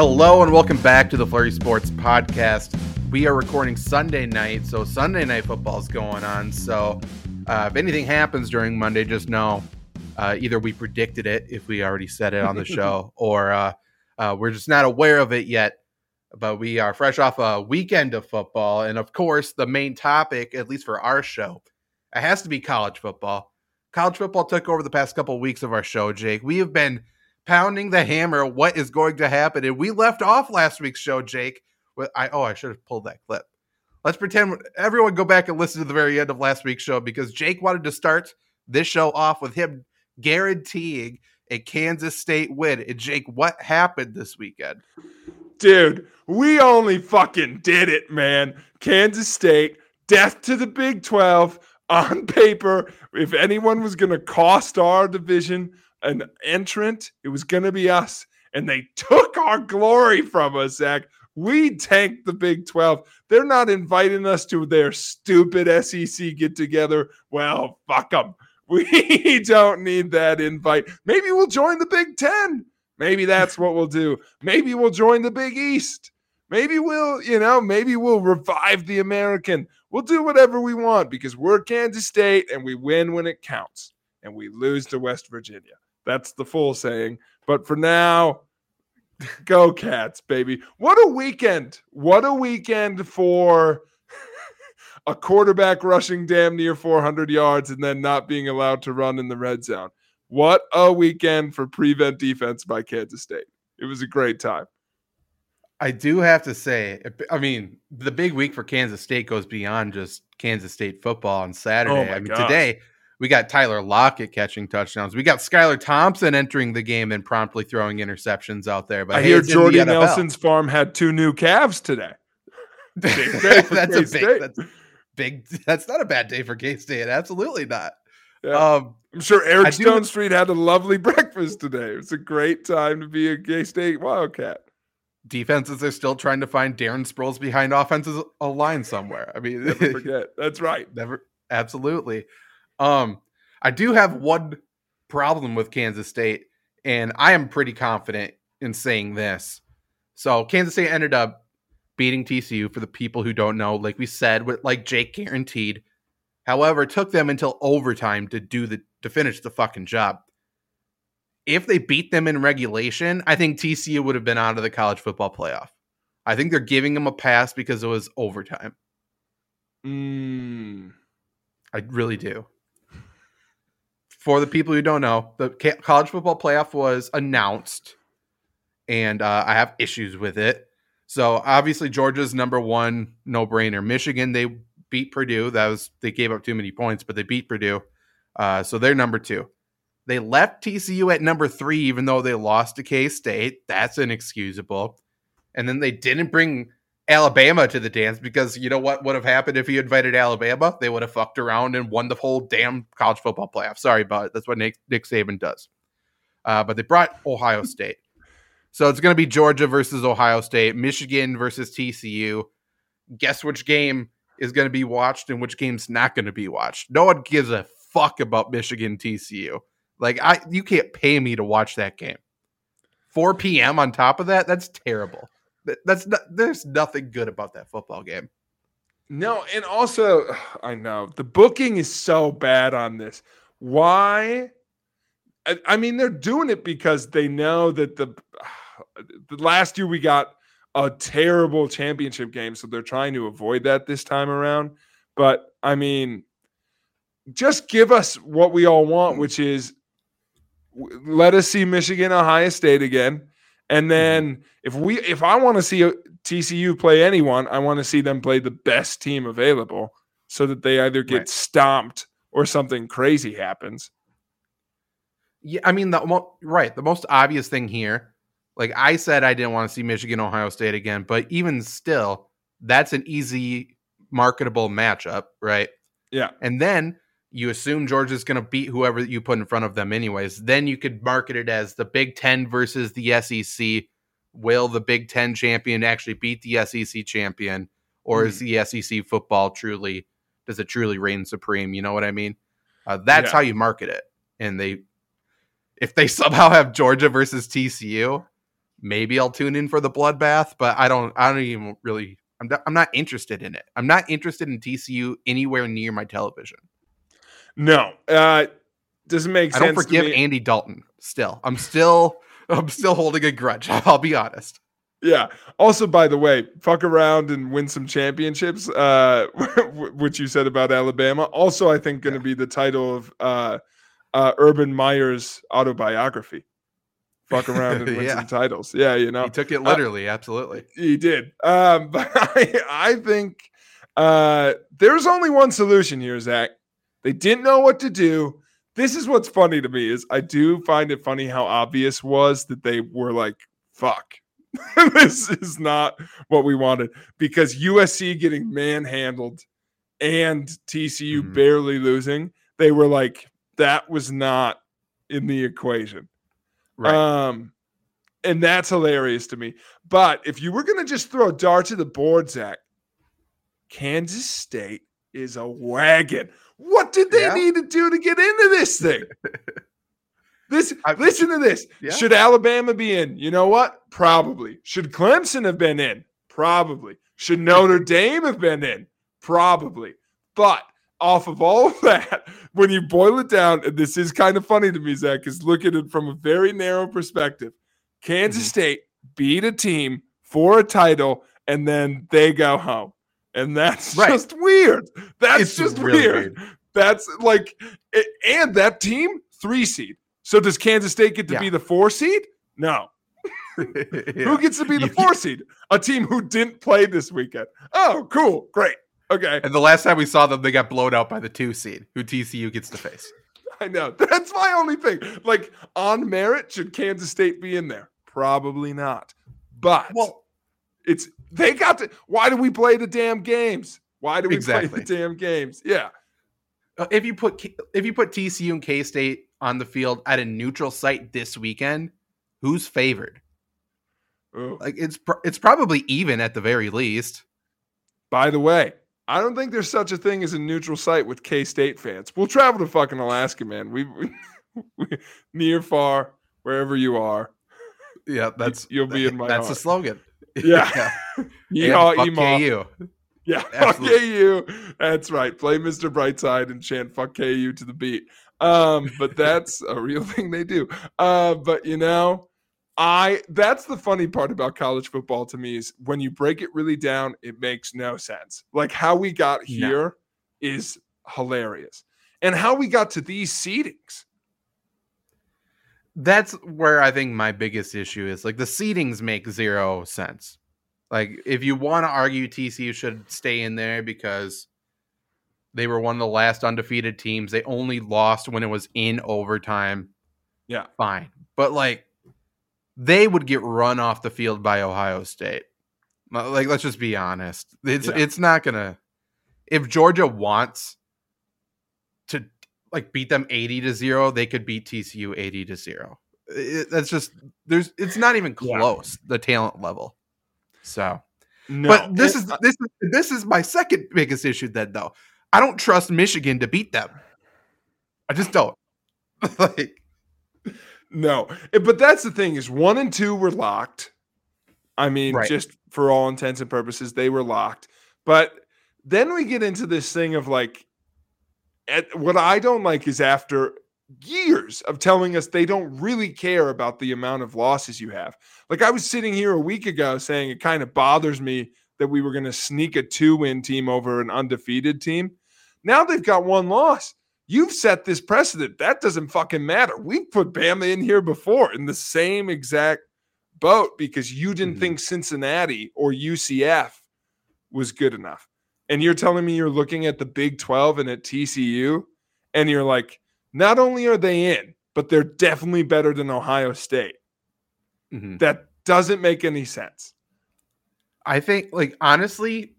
Hello and welcome back to the Flurry Sports Podcast. We are recording Sunday night, so Sunday night football is going on. So uh, if anything happens during Monday, just know uh, either we predicted it if we already said it on the show, or uh, uh, we're just not aware of it yet. But we are fresh off a weekend of football, and of course, the main topic, at least for our show, it has to be college football. College football took over the past couple of weeks of our show, Jake. We have been pounding the hammer what is going to happen. And we left off last week's show, Jake. With I oh, I should have pulled that clip. Let's pretend everyone go back and listen to the very end of last week's show because Jake wanted to start this show off with him guaranteeing a Kansas State win. And Jake, what happened this weekend? Dude, we only fucking did it, man. Kansas State, death to the Big 12 on paper. If anyone was going to cost our division an entrant, it was going to be us. And they took our glory from us, Zach. We tanked the Big 12. They're not inviting us to their stupid SEC get together. Well, fuck them. We don't need that invite. Maybe we'll join the Big 10. Maybe that's what we'll do. Maybe we'll join the Big East. Maybe we'll, you know, maybe we'll revive the American. We'll do whatever we want because we're Kansas State and we win when it counts and we lose to West Virginia. That's the full saying. But for now, go cats, baby. What a weekend. What a weekend for a quarterback rushing damn near 400 yards and then not being allowed to run in the red zone. What a weekend for prevent defense by Kansas State. It was a great time. I do have to say, I mean, the big week for Kansas State goes beyond just Kansas State football on Saturday. Oh I mean, gosh. today we got Tyler Lockett catching touchdowns. We got Skylar Thompson entering the game and promptly throwing interceptions out there. But I hey, hear Jordy Nelson's farm had two new calves today. Big day for that's a big. That's big. That's not a bad day for K State. Absolutely not. Yeah. Um, I'm sure Eric I do- Stone Street had a lovely breakfast today. It was a great time to be a K State Wildcat. defenses are still trying to find Darren Sproles behind offenses a line somewhere. I mean, Never forget. That's right. Never, absolutely. Um, I do have one problem with Kansas State, and I am pretty confident in saying this. So Kansas State ended up beating TCU for the people who don't know, like we said, with like Jake guaranteed. However, it took them until overtime to do the to finish the fucking job. If they beat them in regulation, I think TCU would have been out of the college football playoff. I think they're giving them a pass because it was overtime. Mm. I really do. For the people who don't know, the college football playoff was announced, and uh, I have issues with it. So obviously, Georgia's number one, no brainer. Michigan, they beat Purdue. That was they gave up too many points, but they beat Purdue, uh, so they're number two. They left TCU at number three, even though they lost to K State. That's inexcusable. And then they didn't bring Alabama to the dance because you know what would have happened if you invited Alabama? They would have fucked around and won the whole damn college football playoff. Sorry it. That's what Nick, Nick Saban does. Uh, but they brought Ohio State. So it's going to be Georgia versus Ohio State, Michigan versus TCU. Guess which game is going to be watched and which game's not going to be watched? No one gives a fuck about Michigan TCU. Like I, you can't pay me to watch that game. 4 p.m. on top of that, that's terrible. That- That's not, there's nothing good about that football game. No, and also, I know the booking is so bad on this. Why? I, I mean, they're doing it because they know that the, the last year we got a terrible championship game, so they're trying to avoid that this time around. But I mean, just give us what we all want, which is let us see Michigan, Ohio State again. And mm-hmm. then if we if I want to see a TCU play anyone, I want to see them play the best team available so that they either get Right. stomped or something crazy happens. Yeah, I mean the right. The most obvious thing here, like I said, I didn't want to see Michigan Ohio State again, but even still, that's an easy marketable matchup, right? Yeah. And then you assume Georgia's going to beat whoever you put in front of them, anyways. Then you could market it as the Big Ten versus the SEC. Will the Big Ten champion actually beat the SEC champion, or is the SEC football truly does it truly reign supreme? You know what I mean? Uh, that's Yeah. how you market it. And they, if they somehow have Georgia versus TCU, maybe I'll tune in for the bloodbath, but I don't. I don't even really. I'm not, I'm not interested in it. I'm not interested in TCU anywhere near my television. No, uh, doesn't make I sense. I don't forgive. Andy Dalton. Still, I'm still. I'm still holding a grudge. I'll be honest. Yeah. Also, by the way, fuck around and win some championships, uh, which you said about Alabama. Also, I think going to be the title of uh, uh, Urban Meyer's autobiography. Fuck around and win Yeah. some titles. Yeah, you know He took it literally. absolutely. he did. Um, but I, I think uh, there's only one solution here, Zach. They didn't know what to do. This is what's funny to me is I do find it funny how obvious was that they were like, "Fuck, this is not what we wanted." Because USC getting manhandled and TCU Mhm. barely losing, they were like, "That was not in the equation." Right. Um, and that's hilarious to me. But if you were going to just throw a dart to the board, Zach, Kansas State is a wagon. What did they Yeah. need to do to get into this thing? This I- listen to this. Yeah. Should Alabama be in? You know what? Probably. Should Clemson have been in? Probably. Should Notre Dame have been in? Probably. But off of all of that, when you boil it down, and this is kind of funny to me, Zach, is look at it from a very narrow perspective. Kansas Mhm. State beat a team for a title, and then they go home. And that's Right. just weird. That's It's just really weird. That's like, it, and that team, three seed. So does Kansas State get to Yeah. be the four seed? No. Yeah. Who gets to be the four seed? A team who didn't play this weekend. Oh, cool. Great. Okay. And the last time we saw them, they got blown out by the two seed, who TCU gets to face. I know. That's my only thing. Like, on merit, should Kansas State be in there? Probably not. But Well, it's they got to why do we play the damn games? Why do we play the damn games? Yeah. uh, if you put if you put TCU and K State on the field at a neutral site this weekend, who's favored? Oh. Like it's it's probably even at the very least. By the way, I don't think there's such a thing as a neutral site with K State fans. We'll travel to fucking Alaska, man. We, we, we near, far, wherever you are. Yeah, that's you'll be in my That's heart. the slogan. Yeah. Yeehaw, fuck Emaw. KU. Yeah, fuck KU. That's right. Play Mr. Brightside and chant fuck KU to the beat. Um, but that's a real thing they do. Uh, but you know, I that's the funny part about college football to me is when you break it really down, it makes no sense. Like how we got No. here is hilarious. And how we got to these seedings. That's where I think my biggest issue is. Like the seedings make zero sense. Like if you want to argue TCU should stay in there because they were one of the last undefeated teams. They only lost when it was in overtime. Yeah. Fine. But like they would get run off the field by Ohio State. Like let's just be honest. It's Yeah. it's not going to if Georgia wants like beat them 80 to 0, they could beat TCU 80 to 0. It- that's just there's it's not even Yeah. close the talent level. So, No. but this is this is this is my second biggest issue then though. I don't trust Michigan to beat them. I just don't. like No, Eh, but that's the thing is one and two were locked. I mean, Right. just for all intents and purposes, they were locked. But then we get into this thing of like, at, what I don't like is after years of telling us they don't really care about the amount of losses you have. Like I was sitting here a week ago saying it kind of bothers me that we were going to sneak a two-win team over an undefeated team. Now they've got one loss. You've set this precedent. That doesn't fucking matter. We've put Bama in here before in the same exact boat because you didn't Mhm. think Cincinnati or UCF was good enough. And you're telling me you're looking at the Big 12 and at TCU and you're like, not only are they in, but they're definitely better than Ohio State. mhm. That doesn't make any sense. I think like honestly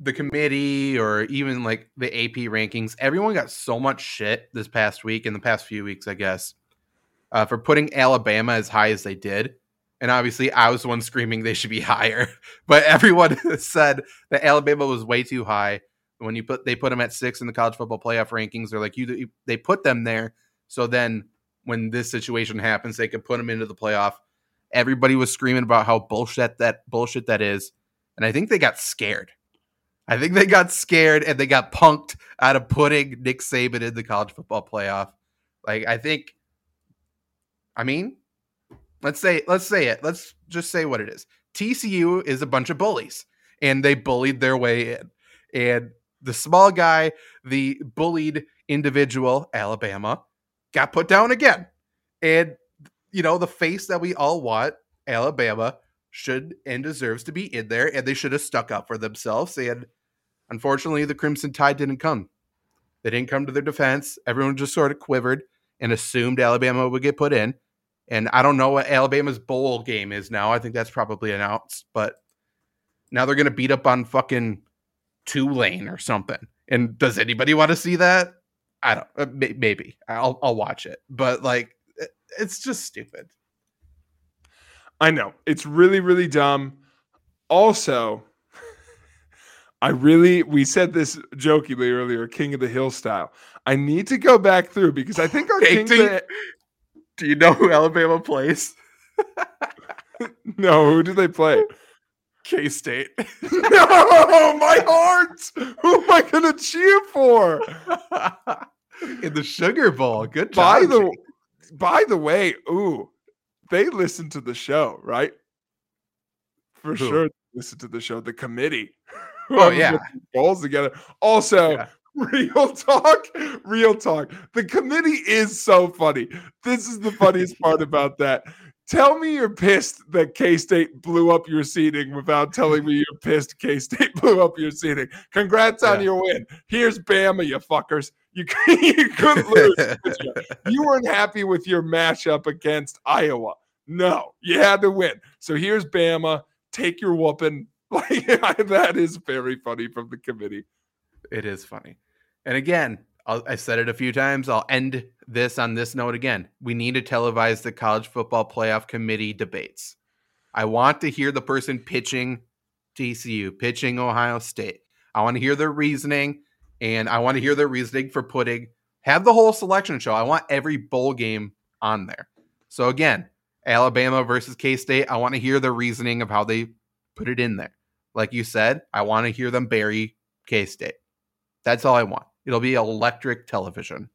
the committee or even like the AP rankings, everyone got so much shit this past week in the past few weeks, I guess, uh, for putting Alabama as high as they did. And obviously, I was the one screaming they should be higher, but everyone said that Alabama was way too high. When you put they put them at six in the college football playoff rankings, they're like you. They put them there, so then when this situation happens, they could put them into the playoff. Everybody was screaming about how bullshit that bullshit that is, and I think they got scared. I think they got scared and they got punked out of putting Nick Saban in the college football playoff. Like I think, I mean, let's say let's say it. Let's just say what it is. TCU is a bunch of bullies, and they bullied their way in. And the small guy, the bullied individual, Alabama, got put down again. And you know, the face that we all want, Alabama, should and deserves to be in there, and they should have stuck up for themselves. And unfortunately, the Crimson Tide didn't come. They didn't come to their defense. Everyone just sort of quivered and assumed Alabama would get put in. And I don't know what Alabama's bowl game is now. I think that's probably announced, but now they're going to beat up on fucking Tulane or something. And does anybody want to see that? I don't. Uh, maybe I'll I'll watch it, but like, it's just stupid. I know it's really really dumb. Also, I really we said this jokingly earlier, King of the Hill style. I need to go back through because I think our King. Do you, do you know who Alabama plays? no, who do they play? K State. no, my heart. Who am I going to cheer for? In the Sugar Bowl. Good job. By the by the way, ooh, they listen to the show, right? For who? sure, listen to the show. The committee. Oh yeah, balls together. Also, yeah. Real talk, real talk. The committee is so funny. This is the funniest part about that. Tell me you're pissed that K State blew up your seating without telling me you're pissed K State blew up your seating. Congrats on your win. Here's Bama, you fuckers. You, you couldn't lose. you weren't happy with your matchup against Iowa. No, you had to win. So here's Bama. Take your whooping. Like that is very funny from the committee. It is funny. And again, I'll, I said it a few times. I'll end this on this note again. We need to televise the college football playoff committee debates. I want to hear the person pitching TCU, pitching Ohio State. I want to hear their reasoning, and I want to hear their reasoning for putting have the whole selection show. I want every bowl game on there. So again, Alabama versus K State. I want to hear the reasoning of how they put it in there. Like you said, I want to hear them bury K State. That's all I want. It'll be electric television.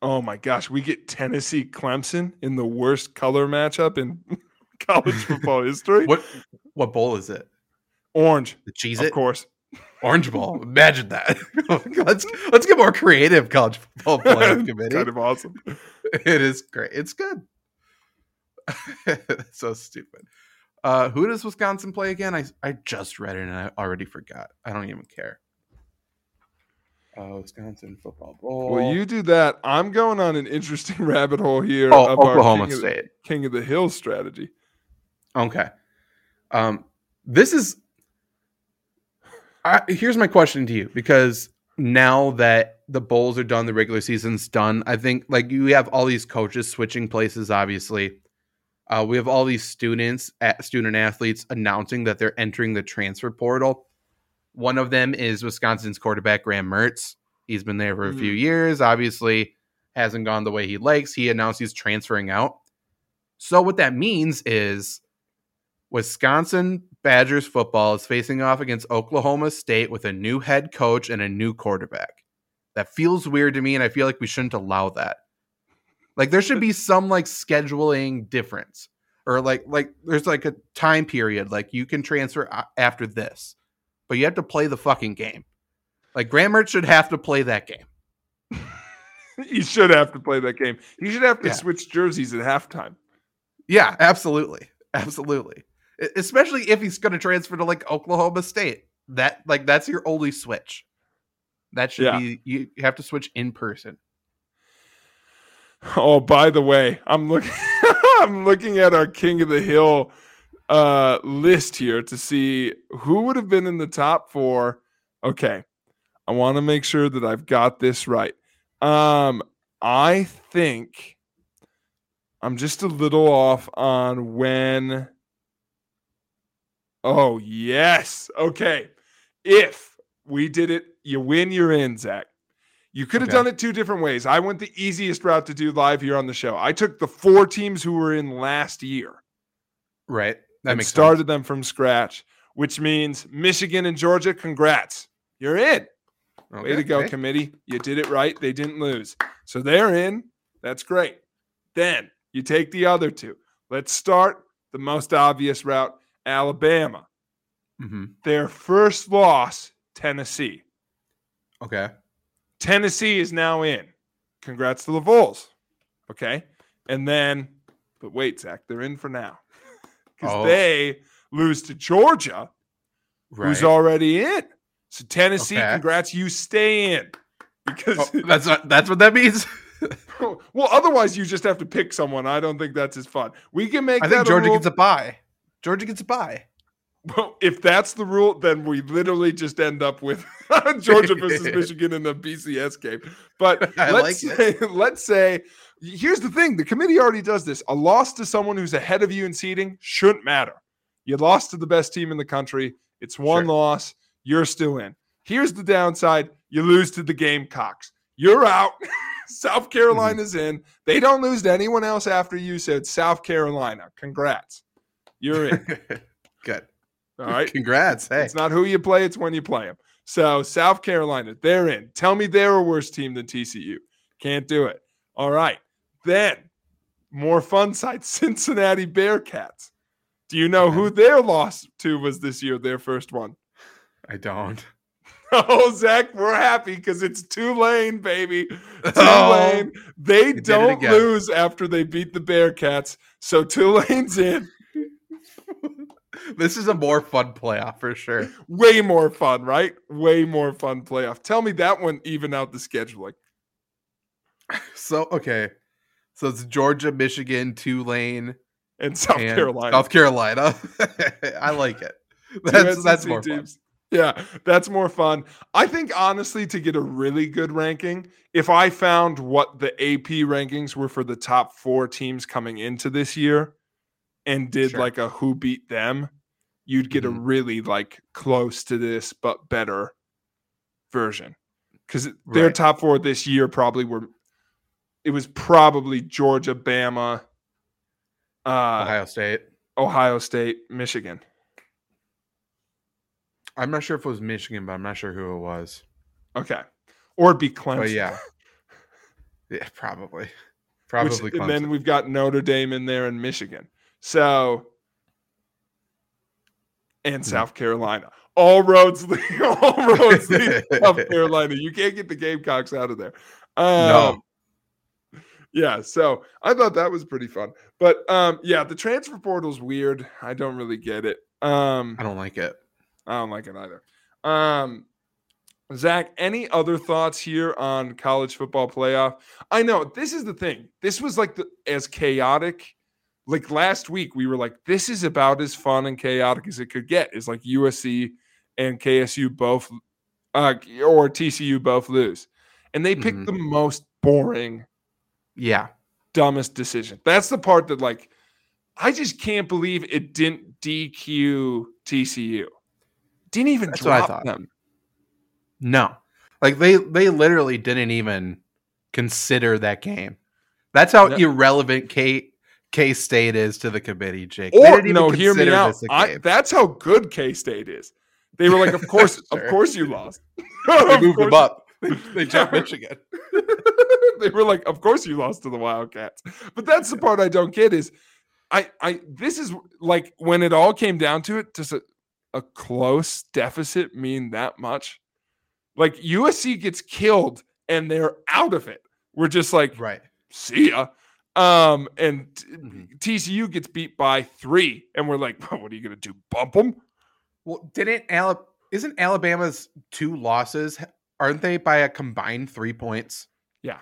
Oh my gosh, we get Tennessee Clemson in the worst color matchup in college football history. What what bowl is it? Orange. The cheese of course. Orange Bowl. Imagine that. let's let's get more creative, college football playoff committee. kind of awesome. It is great. It's good. so stupid. Uh, who does Wisconsin play again? I I just read it and I already forgot. I don't even care uh, Wisconsin football bowl. Well, you do that. I'm going on an interesting rabbit hole here. Oh, Oklahoma King State, of King of the Hill strategy. Okay, um, this is. I, here's my question to you because now that the bowls are done, the regular season's done. I think like you have all these coaches switching places. Obviously, uh, we have all these students, at student athletes announcing that they're entering the transfer portal. One of them is Wisconsin's quarterback Graham Mertz. He's been there for a mm. few years. Obviously, hasn't gone the way he likes. He announced he's transferring out. So what that means is Wisconsin Badgers football is facing off against Oklahoma State with a new head coach and a new quarterback. That feels weird to me, and I feel like we shouldn't allow that. Like there should be some like scheduling difference, or like like there's like a time period. Like you can transfer after this but you have to play the fucking game. Like Graham Mertz should have to play that game. he should have to play that game. He should have to yeah. switch jerseys at halftime. Yeah, absolutely. Absolutely. Especially if he's going to transfer to like Oklahoma State. That like that's your only switch. That should yeah. be you have to switch in person. Oh, by the way, I'm looking I'm looking at our King of the Hill uh, list here to see who would have been in the top four. Okay, I want to make sure that I've got this right. Um, I think I'm just a little off on when. Oh yes, okay. If we did it, you win, you're in, Zach. You could have Okay. done it two different ways. I went the easiest route to do live here on the show. I took the four teams who were in last year Right. That and started them from scratch, which means Michigan and Georgia, congrats. You're in. sense. Way to go, Okay. committee. You did it right. They didn't lose. So they're in. That's great. Then you take the other two. Let's start the most obvious route Alabama. Mhm. Their first loss, Tennessee. Okay. Tennessee is now in. Congrats to the Vols. Okay. And then, but wait, Zach, they're in for now because Oh. they lose to Georgia, Right. who's already in. So Tennessee, Okay. congrats, you stay in. Because Oh, that's not, that's what that means. well, otherwise you just have to pick someone. I don't think that's as fun. We can make I think a Georgia rule. gets a bye. Georgia gets a bye. Well, if that's the rule, then we literally just end up with Georgia versus Michigan in the BCS game. But let's like say, let's say, here's the thing: the committee already does this. A loss to someone who's ahead of you in seeding shouldn't matter. You lost to the best team in the country. It's one Sure. loss. You're still in. Here's the downside: you lose to the Gamecocks. You're out. South Carolina's in. They don't lose to anyone else after you. So it's South Carolina. Congrats. You're in. Good. All right. Congrats. Hey. It's not who you play, it's when you play them. So South Carolina, they're in. Tell me they're a worse team than TCU. Can't do it. All right. Then more fun side, Cincinnati Bearcats. Do you know who their loss to was this year, their first one? I don't. Oh, Zach, we're happy because it's Tulane, baby. Oh, Tulane. they don't lose after they beat the Bearcats. So Tulane's in. this is a more fun playoff for sure. Way more fun, right? Way more fun playoff. Tell me that one even out the scheduling. So okay. So it's Georgia, Michigan, Tulane, and South and Carolina. South Carolina. I like it. That's that's more fun. Yeah, that's more fun. I think honestly, to get a really good ranking, if I found what the AP rankings were for the top four teams coming into this year and did Sure. like a who beat them, you'd get a Mhm. really like close to this but better version. Because their top four this year probably were it was probably Georgia, Bama, uh, Ohio State. Ohio State, Michigan. I'm not sure if it was Michigan, but I'm not sure who it was. Okay. Or it'd be Clemson. But yeah. Yeah, probably. Which- Probably and then we've got Notre Dame in there and Michigan. So Hmm. and South Carolina. All roads lead all roads lead South Carolina. You can't get the Gamecocks out of there. Um, No. Yeah, so I thought that was pretty fun. But um, yeah, the transfer portal's weird. I don't really get it. Um, I don't like it. I don't like it either. Um, Zach, any other thoughts here on college football playoff? I know this is the thing. This was like the as chaotic. Like last week, we were like, this is about as fun and chaotic as it could get. Is like USC and KSU both, uh, or TCU both lose, and they picked Mhm. the most boring, Yeah. dumbest decision. That's the part that like, I just can't believe it didn't DQ TCU. Didn't even That's drop them. No. Like they they literally didn't even consider that game. That's how No. irrelevant K K State is to the committee, Jake. Or no, hear me out. I, that's how good K State is. They were like, of course, of course you lost. They moved them up. They, they jumped Michigan. they were like, of course you lost to the Wildcats. But that's the part I don't get is I I this is like when it all came down to it, does a, a close deficit mean that much? Like USC gets killed and they're out of it. We're just like, Right. see ya. Um, and Mhm. TCU gets beat by three, and we're like, what are you gonna do? Bump them? Well, didn't Ala- isn't Alabama's two losses aren't they by a combined three points? Yeah.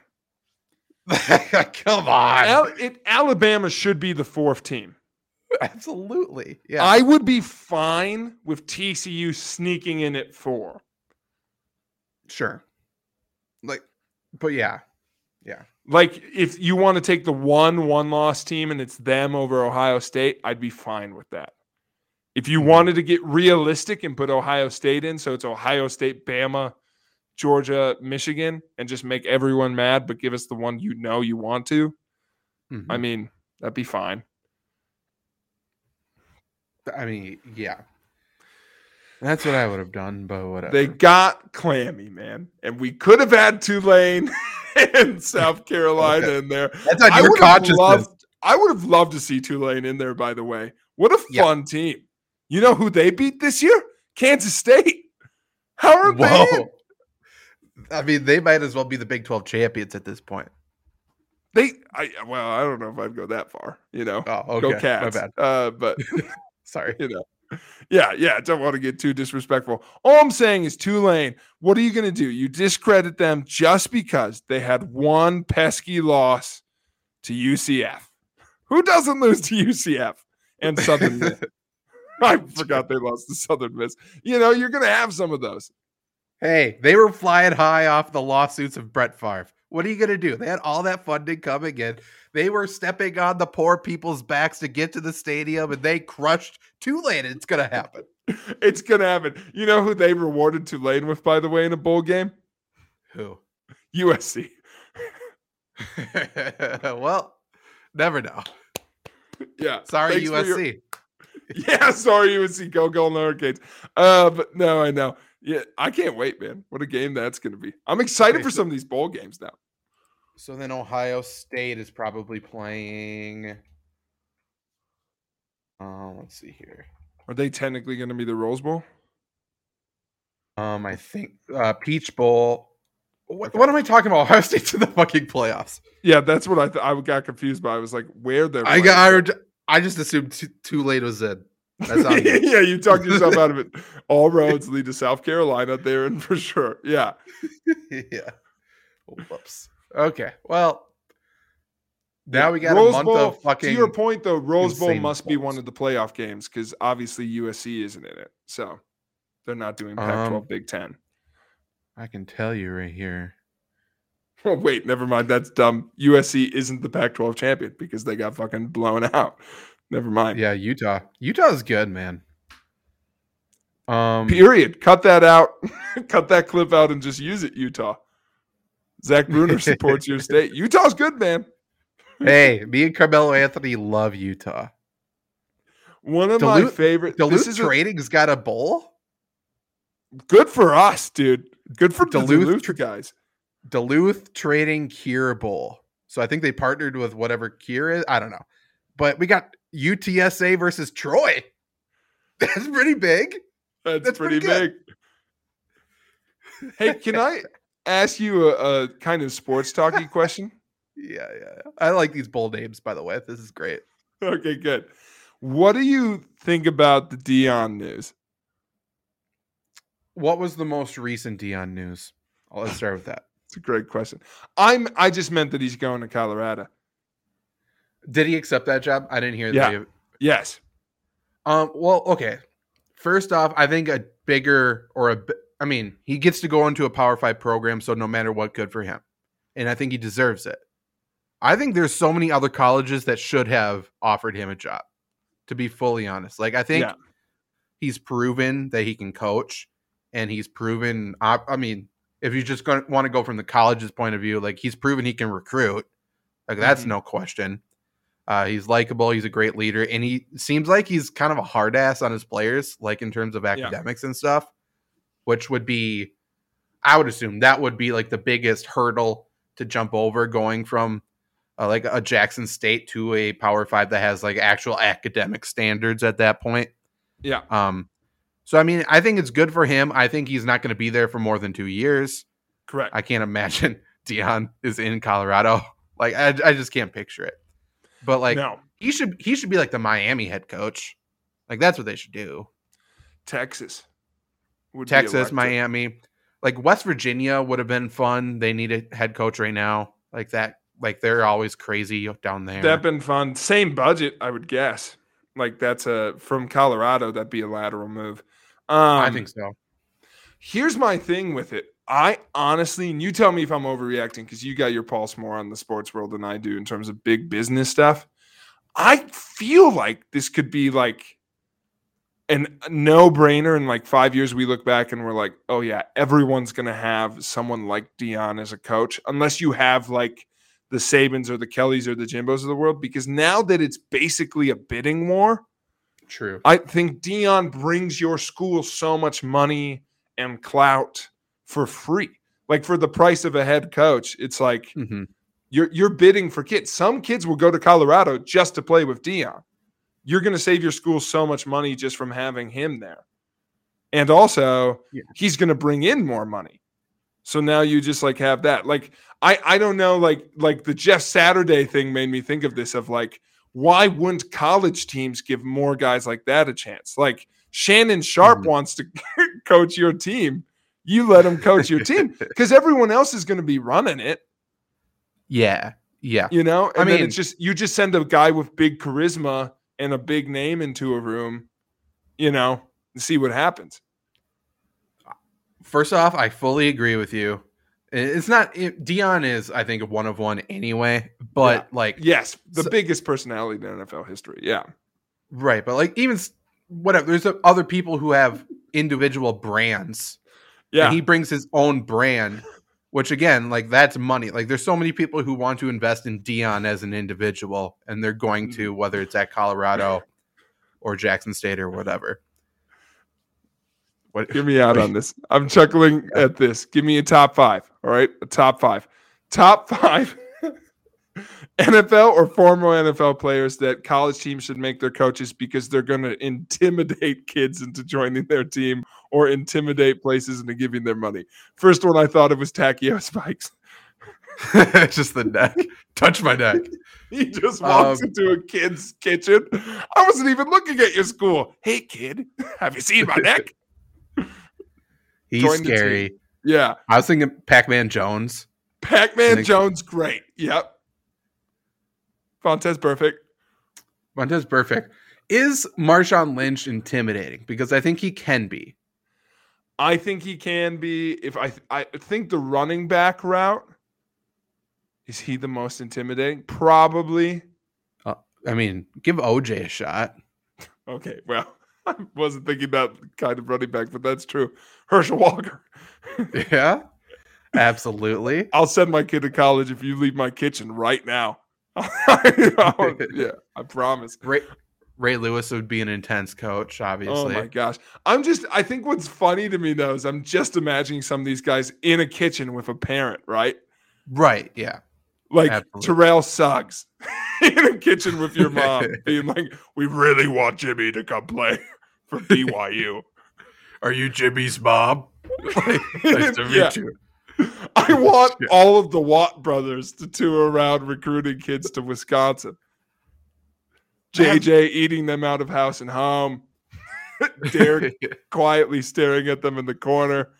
Come on. Al- it, Alabama should be the fourth team. Absolutely. Yeah. I would be fine with TCU sneaking in at four. sure. Like, but yeah. Yeah. Like if you want to take the one one loss team and it's them over Ohio State, I'd be fine with that. If you Mhm. wanted to get realistic and put Ohio State in, so it's Ohio State, Bama, Georgia, Michigan, and just make everyone mad, but give us the one you know you want to. Mhm. I mean, that'd be fine. I mean, yeah. That's what I would have done, but whatever. They got clammy, man, and we could have had Tulane and South Carolina Okay. in there. That's on I your would have consciousness. loved. I would have loved to see Tulane in there. By the way, what a Yeah. fun team! You know who they beat this year? Kansas State. How are they? in? I mean, they might as well be the Big 12 champions at this point. They, I well, I don't know if I'd go that far. You know, Oh, okay. go My Cats. bad. Uh, but Sorry. you know, yeah, yeah. I don't want to get too disrespectful. All I'm saying is Tulane. What are you going to do? You discredit them just because they had one pesky loss to UCF. Who doesn't lose to UCF and Southern Miss? I forgot they lost to Southern Miss. You know, you're going to have some of those. Hey, they were flying high off the lawsuits of Brett Favre. What are you going to do? They had all that funding coming in. They were stepping on the poor people's backs to get to the stadium, and they crushed Tulane. It's going to happen. It's going to happen. You know who they rewarded Tulane with, by the way, in a bowl game? Who? USC. well, never know. Yeah. Sorry, for your- USC. Yeah, sorry, USC. Go Golden Hurricanes. Uh, but no, I know. Yeah, I can't wait, man. What a game that's going to be. I'm excited Okay, for so- some of these bowl games now. So then Ohio State is probably playing. Uh, let's see here. Are they technically going to be the Rose Bowl? Um, I think uh, Peach Bowl. What, what am I talking about? Ohio State's in the fucking playoffs. Yeah, that's what I th- I got confused by. I was like, where they're I got. I, I just assumed too, too late was in. That's on you. yeah, you talked yourself out of it. All roads lead to South Carolina. They're in for sure. Yeah. yeah. Whoops. Okay. Well, now we got Rose a month Bowl, of fucking. To your point, though, Rose Bowl insane must be one of the playoff games because obviously USC isn't in it. So they're not doing Pac 12 Um, Big Ten. I can tell you right here. Oh, wait, never mind. That's dumb. USC isn't the Pac 12 champion because they got fucking blown out. Never mind. Yeah, Utah. Utah's good, man. Um, Period. Cut that out. Cut that clip out and just use it, Utah. Zach Bruner supports your state. Utah's good, man. hey, me and Carmelo Anthony love Utah. One of my favorite. Duluth this is a- Trading's got a bowl. good for us, dude. Good for Duluth Duluth guys. Duluth Trading Cure Bowl. So I think they partnered with whatever Cure is. I don't know. But we got UTSA versus Troy. That's pretty big. That's, That's pretty, pretty big. hey, can I ask you a, a kind of sports talky question? Yeah, yeah. I like these bold names, by the way. This is great. Okay, good. What do you think about the Deion news? What was the most recent Deion news? Let's start with that. It's a great question. I'm. I just meant that he's going to Colorado. Did he accept that job? I didn't hear Yeah. that. Yes. Um. Well, okay. First off, I think a bigger or a, I mean, he gets to go into a Power Five program, so no matter what, good for him, and I think he deserves it. I think there's so many other colleges that should have offered him a job. To be fully honest, like I think Yeah. he's proven that he can coach, and he's proven. I, I mean, if you just want to go from the college's point of view, like he's proven he can recruit. Like that's Mhm. no question. Uh, he's likable. He's a great leader, and he seems like he's kind of a hard ass on his players, like in terms of academics and stuff. Which would be, I would assume that would be like the biggest hurdle to jump over, going from uh, like a Jackson State to a Power Five that has like actual academic standards at that point. Yeah. Um, so I mean, I think it's good for him. I think he's not going to be there for more than two years. Correct. I can't imagine Deion is in Colorado. Like I, I just can't picture it. But like no. he should he should be like the Miami head coach. Like that's what they should do. Texas. would Texas. Miami, like West Virginia would have been fun. They need a head coach right now. Like that. Like they're always crazy down there. That'd been fun. Same budget, I would guess. Like that's a from Colorado. That'd be a lateral move. Um, I think so. Here's my thing with it. I honestly, and you tell me if I'm overreacting because you got your pulse more on the sports world than I do in terms of big business stuff. I feel like this could be like and no brainer. In like five years, we look back and we're like, oh yeah, everyone's gonna have someone like Deion as a coach, unless you have like the Sabans or the Kellys or the Jimbos of the world. Because now that it's basically a bidding war, True. I think Deion brings your school so much money and clout for free. Like for the price of a head coach, it's like hmm you're you're bidding for kids. Some kids will go to Colorado just to play with Deion. You're going to save your school so much money just from having him there. And also, Yeah. he's going to bring in more money. So now you just like have that. Like I I don't know like like the Jeff Saturday thing made me think of this of like why wouldn't college teams give more guys like that a chance? Like Shannon Sharpe Mhm. wants to coach your team. You let him coach your team because everyone else is going to be running it Yeah. Yeah. you know and I then mean- it's just you just send a guy with big charisma and a big name into a room you know and see what happens First off, I fully agree with you. It's not it, Deion is, I think, one of one anyway. But like, yes the So- biggest personality in nfl history yeah right? But like, even whatever. There's other people who have individual brands. Yeah And he brings his own brand, which again, like that's money. Like there's so many people who want to invest in Deion as an individual, and they're going Mm-hmm. to whether it's at Colorado or Jackson State or whatever. What? Give me out on this. I'm chuckling at this. Give me a top five. All right. A top five. Top five NFL or former NFL players that college teams should make their coaches because they're going to intimidate kids into joining their team or intimidate places into giving their money. First one I thought of was Takeo Spikes. just the neck. Touch my neck. He just walks Um, into a kid's kitchen. I wasn't even looking at your school. Hey, kid, have you seen my neck? He's Join scary. Yeah. I was thinking Pac-Man Jones. Pac Man Jones, great. Yep. Vontaze Burfict. Vontaze Burfict. Is Marshawn Lynch intimidating? Because I think he can be. I think he can be. If I, I think the running back route is he the most intimidating? Probably. Uh, I mean, give OJ a shot. Okay, well, I wasn't thinking that kind of running back, but that's true. Herschel Walker. Yeah, absolutely. I'll send my kid to college if you leave my kitchen right now. yeah, I promise. Ray, Ray Lewis would be an intense coach, oh obviously. Oh my gosh. I'm just I think what's funny to me though is I'm just imagining some of these guys in a kitchen with a parent, right? right. Yeah. Like Absolutely. Terrell Suggs in a kitchen with your mom, being like, "We really want Jimmy to come play for BYU." Are you Jimmy's mom? nice to meet Yeah. you. I want all of the Watt brothers to tour around recruiting kids to Wisconsin. JJ eating them out of house and home. Derek quietly staring at them in the corner.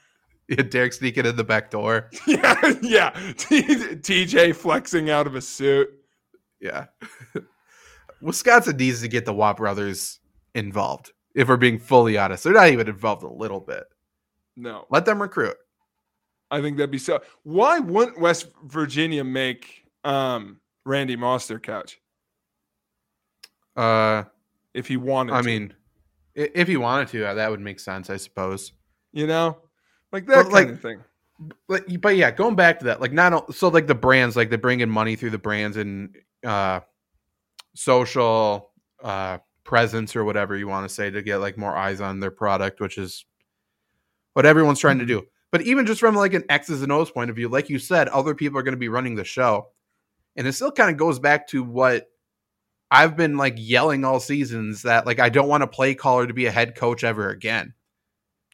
yeah, Derek sneaking in the back door. Yeah, yeah. T- TJ flexing out of a suit. Yeah. Wisconsin needs to get the Watt brothers involved. If we're being fully honest, they're not even involved a little bit. No, Let them recruit. I think that'd be so. Why wouldn't West Virginia make um, Randy Moss their coach Uh, if he wanted? To I to? mean, if you wanted to, uh, that would make sense, I suppose. you know, like that But, kind like, of thing. But, but yeah, going back to that, like not so like the brands, like they bring in money through the brands and uh, social uh, presence or whatever you want to say to get like more eyes on their product, which is what everyone's trying to do. But even just from like an X's and O's point of view, like you said, other people are going to be running the show, and it still kind of goes back to what I've been like yelling all seasons that like I don't want a play caller to be a head coach ever again.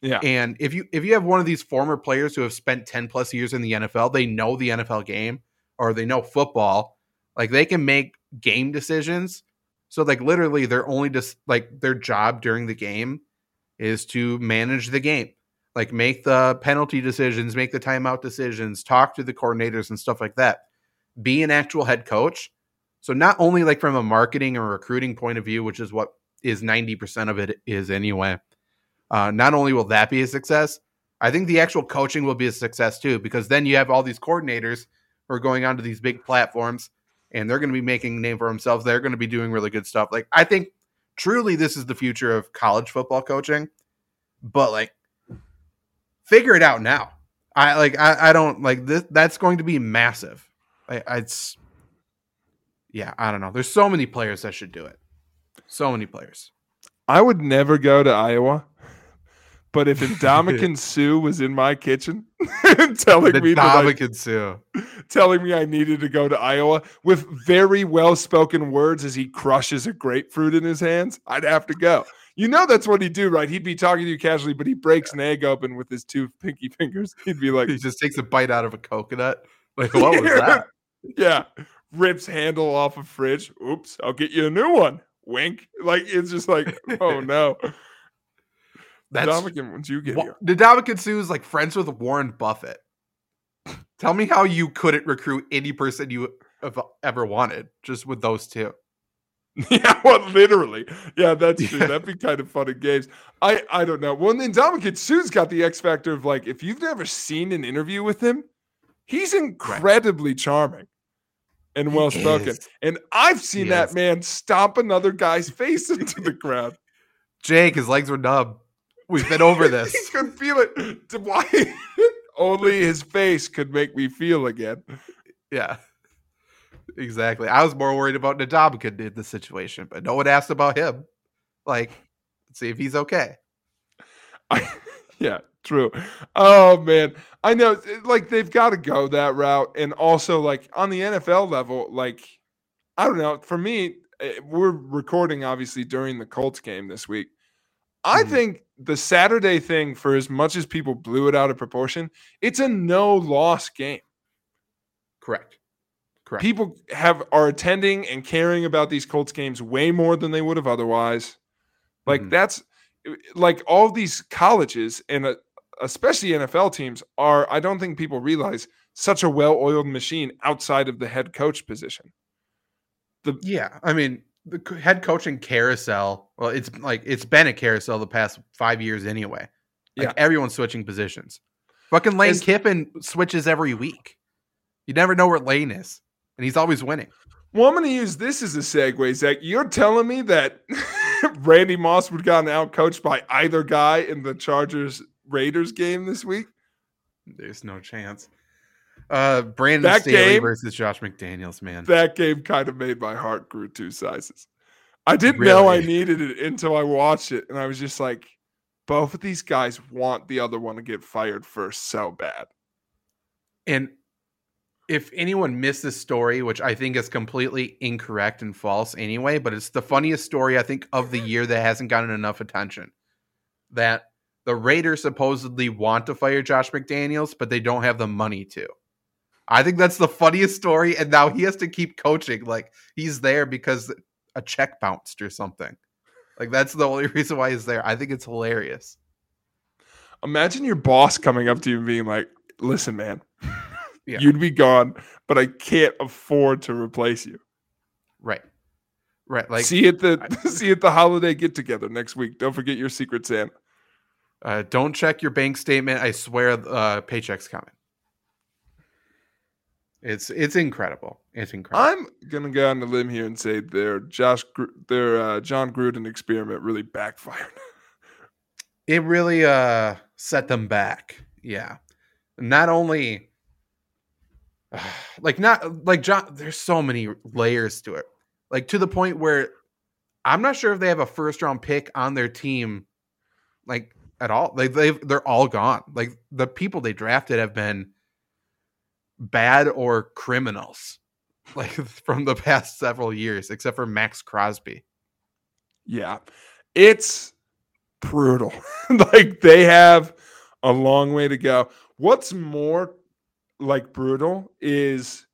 Yeah, And if you if you have one of these former players who have spent 10 plus years in the NFL, they know the NFL game or they know football, like they can make game decisions. So like literally they're only just like their job during the game is to manage the game. Like make the penalty decisions, make the timeout decisions, talk to the coordinators and stuff like that. Be an actual head coach. So not only like from a marketing or recruiting point of view, which is what is 90% of it is anyway. Uh, not only will that be a success, I think the actual coaching will be a success too, because then you have all these coordinators who are going onto these big platforms and they're going to be making a name for themselves. They're going to be doing really good stuff. Like I think truly this is the future of college football coaching. But like figure it out now. I like I, I don't like this that's going to be massive. I, I it's yeah, I don't know. There's so many players that should do it. So many players. I would never go to Iowa. But if Ndamukong Suh was in my kitchen telling The me that I, Ndamukong telling me I needed to go to Iowa with very well spoken words as he crushes a grapefruit in his hands, I'd have to go. You know that's what he'd do, right? He'd be talking to you casually, but he breaks an egg open with his two pinky fingers. He'd be like, He just takes a bite out of a coconut. Like what was that? Yeah. Rips handle off a fridge. Oops, I'll get you a new one. Wink. Like it's just like, oh no. That's Ndamukong, once you get Wa- here. Ndamukong Suh is like friends with Warren Buffett. Tell me how you couldn't recruit any person you have ever wanted just with those two. Yeah, well, literally. Yeah, that's true. Yeah. That'd be kind of fun in games. I I don't know. Well, then Ndamukong Suh's got the X factor of like, if you've never seen an interview with him, he's incredibly charming and well spoken. And I've seen that man stomp another guy's face into the ground. Jake, his legs were numb. We've been over this. he could feel it. Why? Only his face could make me feel again. yeah. Exactly. I was more worried about Ndamukong in this situation, but no one asked about him. Like, see if he's okay. I, yeah, true. Oh man, I know. Like they've got to go that route, and also like on the NFL level, like I don't know. For me, eh, we're recording obviously during the Colts game this week. I Mhm. think the Saturday thing, for as much as people blew it out of proportion, it's a no loss game. Correct. Correct. People have are attending and caring about these Colts games way more than they would have otherwise. Like Mhm. that's eh, like all these colleges and uh, especially NFL teams are. I don't think people realize such a well-oiled machine outside of the head coach position. Yeah, I mean, the head coaching carousel. Well, it's like it's been a carousel the past five years anyway. Like Yeah. everyone's switching positions. Fucking Lane Kiffin switches every week. You never know where Lane is, and he's always winning. Well, I'm going to use this as a segue, Zach. You're telling me that Randy Moss would gotten out coached by either guy in the Chargers Raiders game this week? There's no chance. Uh, Brandon That Staley game- versus Josh McDaniels, man. That game kind of made my heart grew two sizes. I didn't know I needed it until I watched it, and I was just like, both of these guys want the other one to get fired first so bad. And if anyone missed this story, which I think is completely incorrect and false anyway, but it's the funniest story I think of the year that hasn't gotten enough attention. That the Raiders supposedly want to fire Josh McDaniels, but they don't have the money to. I think that's the funniest story, and now he has to keep coaching. Like he's there because a check bounced or something. Like that's the only reason why he's there. I think it's hilarious. Imagine your boss coming up to you and being like, listen, man, Yeah. you'd be gone, but I can't afford to replace you. Right. Right. Like see you at the see you at the holiday get together next week. Don't forget your secret Santa. Uh, don't check your bank statement. I swear, uh, paycheck's coming. It's it's incredible. It's incredible. I'm gonna go on the limb here and say their Josh their uh, Jon Gruden experiment really backfired. it really uh set them back. Yeah. Not only like not like John. There's so many layers to it. Like to the point where I'm not sure if they have a first round pick on their team, like at all. Like they've they're all gone. Like the people they drafted have been bad or criminals, like from the past several years, except for Maxx Crosby. yeah, it's brutal. like they have a long way to go. What's more like brutal is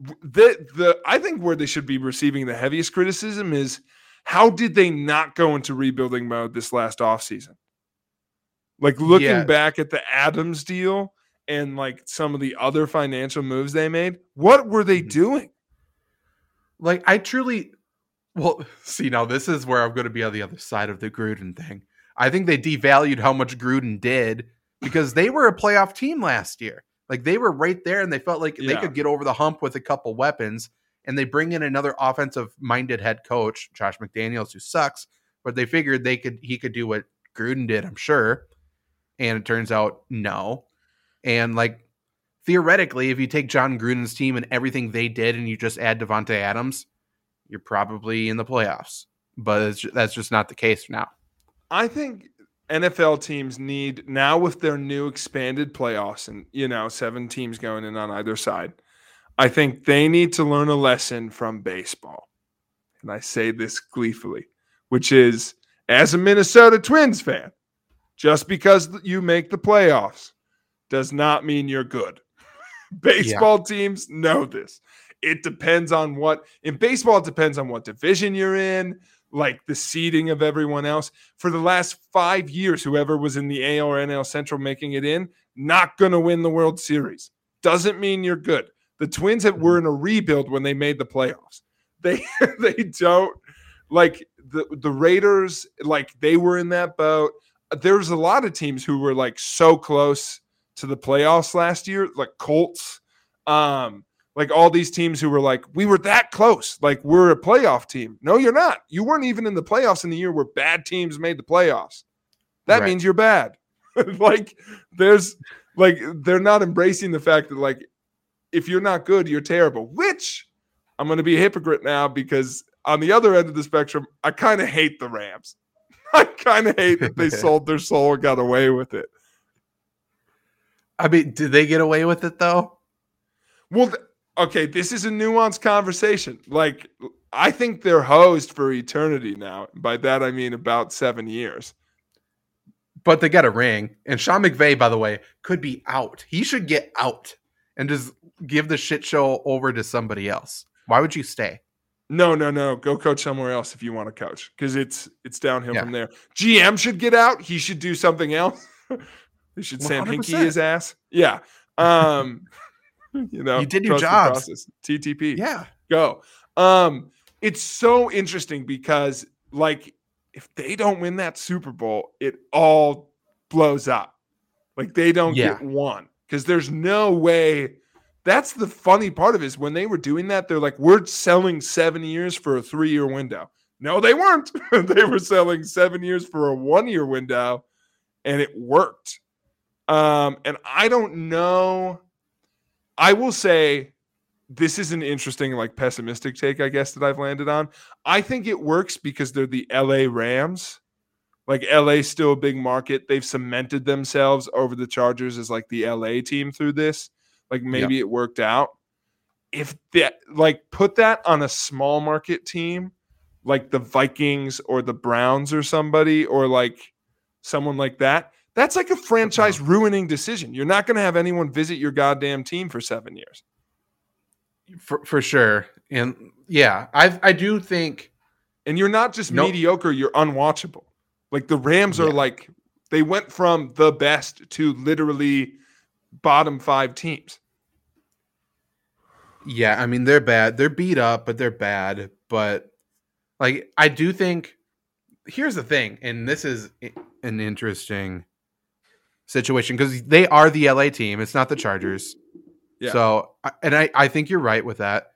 the the I think where they should be receiving the heaviest criticism is how did they not go into rebuilding mode this last offseason? Like looking Yeah. back at the Adams deal and like some of the other financial moves they made, what were they Mhm. doing? Like I truly well, see now this is where I'm going to be on the other side of the Gruden thing. I think they devalued how much Gruden did because they were a playoff team last year. Like they were right there and they felt like they could get over the hump with a couple weapons and they bring in another offensive minded head coach, Josh McDaniels, who sucks, but they figured they could he could do what Gruden did, I'm sure. And it turns out no. And like theoretically, if you take Jon Gruden's team and everything they did and you just add Davante Adams, you're probably in the playoffs. But that's just not the case now. I think NFL teams need now with their new expanded playoffs and you know seven teams going in on either side. I think they need to learn a lesson from baseball. And I say this gleefully, which is as a Minnesota Twins fan, just because you make the playoffs does not mean you're good. baseball yeah. teams know this. It depends on what in baseball, it depends on what division you're in, like the seeding of everyone else. For the last five years, whoever was in the AL or NL Central making it in, not going to win the World Series. Doesn't mean you're good. The Twins have, were in a rebuild when they made the playoffs. They they don't like the the Raiders. Like they were in that boat. There's a lot of teams who were like so close to the playoffs last year, like Colts. Um, like all these teams who were like, we were that close. Like we're a playoff team. No, you're not. You weren't even in the playoffs in the year where bad teams made the playoffs. That right. means you're bad. like there's like they're not embracing the fact that like if you're not good, you're terrible. Which I'm going to be a hypocrite now because on the other end of the spectrum, I kind of hate the Rams. I kind of hate that they sold their soul and got away with it. I mean, did they get away with it though? Well, th- okay, this is a nuanced conversation. Like, I think they're hosed for eternity now. By that, I mean about seven years. But they got a ring. And Sean McVay, by the way, could be out. He should get out and just give the shit show over to somebody else. Why would you stay? No, no, no. Go coach somewhere else if you want to coach because it's it's downhill yeah. from there. GM should get out. He should do something else. they should 100%. Sam Hinkie his ass. Yeah. Um, you know, you did your job. TTP. Yeah. Go. Um, it's so interesting because like if they don't win that Super Bowl, it all blows up. Like they don't yeah. get one because there's no way. That's the funny part of it is when they were doing that, they're like, we're selling seven years for a three year window. No, they weren't. they were selling seven years for a one year window, and it worked. Um, and I don't know I will say this is an interesting, like pessimistic take, I guess, that I've landed on. I think it works because they're the LA Rams. Like LA's still a big market. They've cemented themselves over the Chargers as like the LA team through this. Like maybe it worked out. If that like put that on a small market team, like the Vikings or the Browns or somebody, or like someone like that, that's like a franchise uh-huh. ruining decision. You're not going to have anyone visit your goddamn team for seven years. For, for sure. And yeah, I I do think. And you're not just nope. mediocre, you're unwatchable. Like the Rams yeah. are like, they went from the best to literally bottom five teams. Yeah, I mean, they're bad. They're beat up, but they're bad. But like, I do think here's the thing, and this is an interesting situation because they are the LA team. It's not the Chargers. Yeah. So, and I, I think you're right with that.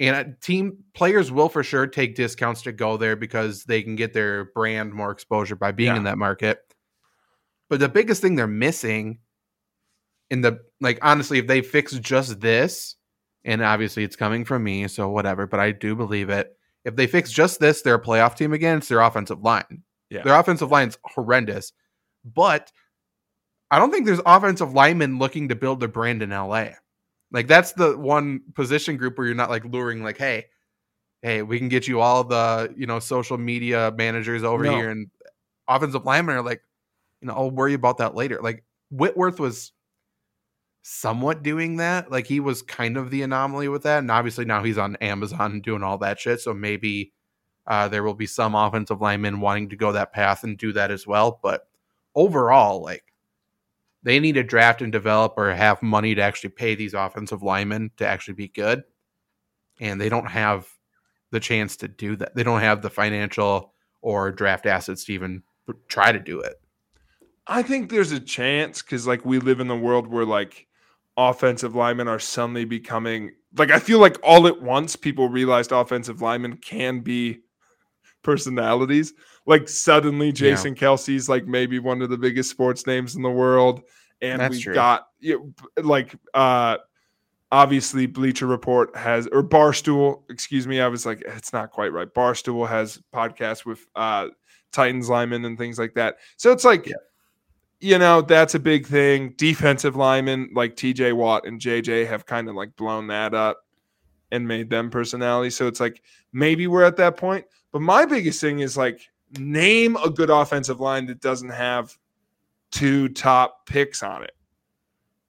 And uh, team players will for sure take discounts to go there because they can get their brand more exposure by being yeah. in that market. But the biggest thing they're missing in the like honestly, if they fix just this, and obviously it's coming from me, so whatever, but I do believe it. If they fix just this, they're a playoff team again. It's their offensive line. Yeah. Their offensive line's horrendous, but I don't think there's offensive linemen looking to build their brand in LA. Like that's the one position group where you're not like luring like, hey, hey, we can get you all the you know social media managers over no. here, and offensive linemen are like, you know, I'll worry about that later. Like Whitworth was somewhat doing that. Like he was kind of the anomaly with that, and obviously now he's on Amazon doing all that shit. So maybe uh, there will be some offensive linemen wanting to go that path and do that as well. But overall, like they need to draft and develop or have money to actually pay these offensive linemen to actually be good. And they don't have the chance to do that. They don't have the financial or draft assets to even try to do it. I think there's a chance because, like, we live in the world where, like, offensive linemen are suddenly becoming like I feel like all at once people realized offensive linemen can be personalities. Like suddenly Jason yeah. Kelce's like maybe one of the biggest sports names in the world. And That's we've true. got you know, like uh obviously Bleacher Report has or Barstool, excuse me. I was like, it's not quite right. Barstool has podcasts with uh Titans linemen and things like that. So it's like yeah you know, that's a big thing. Defensive linemen like TJ Watt and JJ have kind of like blown that up and made them personality. So it's like maybe we're at that point. But my biggest thing is like name a good offensive line that doesn't have two top picks on it.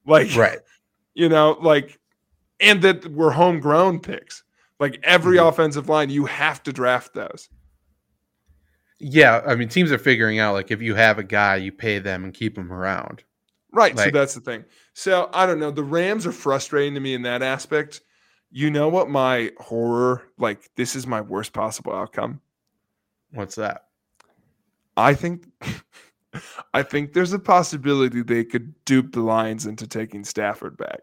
Like, right. You know, like, and that we're homegrown picks. Like every mm-hmm. offensive line, you have to draft those. Yeah, I mean, teams are figuring out like if you have a guy, you pay them and keep them around. Right. Like, so that's the thing. So I don't know. The Rams are frustrating to me in that aspect. You know what my horror, like, this is my worst possible outcome. What's that? I think. I think there's a possibility they could dupe the Lions into taking Stafford back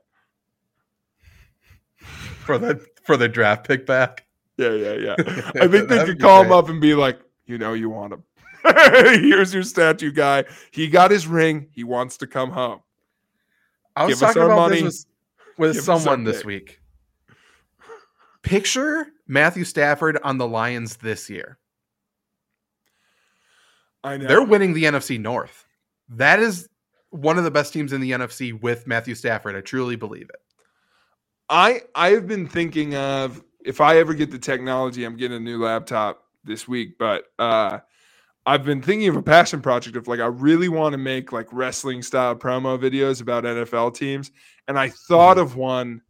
for the for the draft pick back. Yeah, yeah, yeah. I think they could call great. him up and be like, you know you want him. Here's your statue guy. He got his ring. He wants to come home. I was Give talking about money. this with, with someone this week. Picture Matthew Stafford on the Lions this year. I know. They're winning the NFC North. That is one of the best teams in the NFC with Matthew Stafford. I truly believe it. I I have been thinking of if I ever get the technology, I'm getting a new laptop this week, but uh, I've been thinking of a passion project of like I really want to make like wrestling style promo videos about NFL teams, and I thought mm-hmm. of one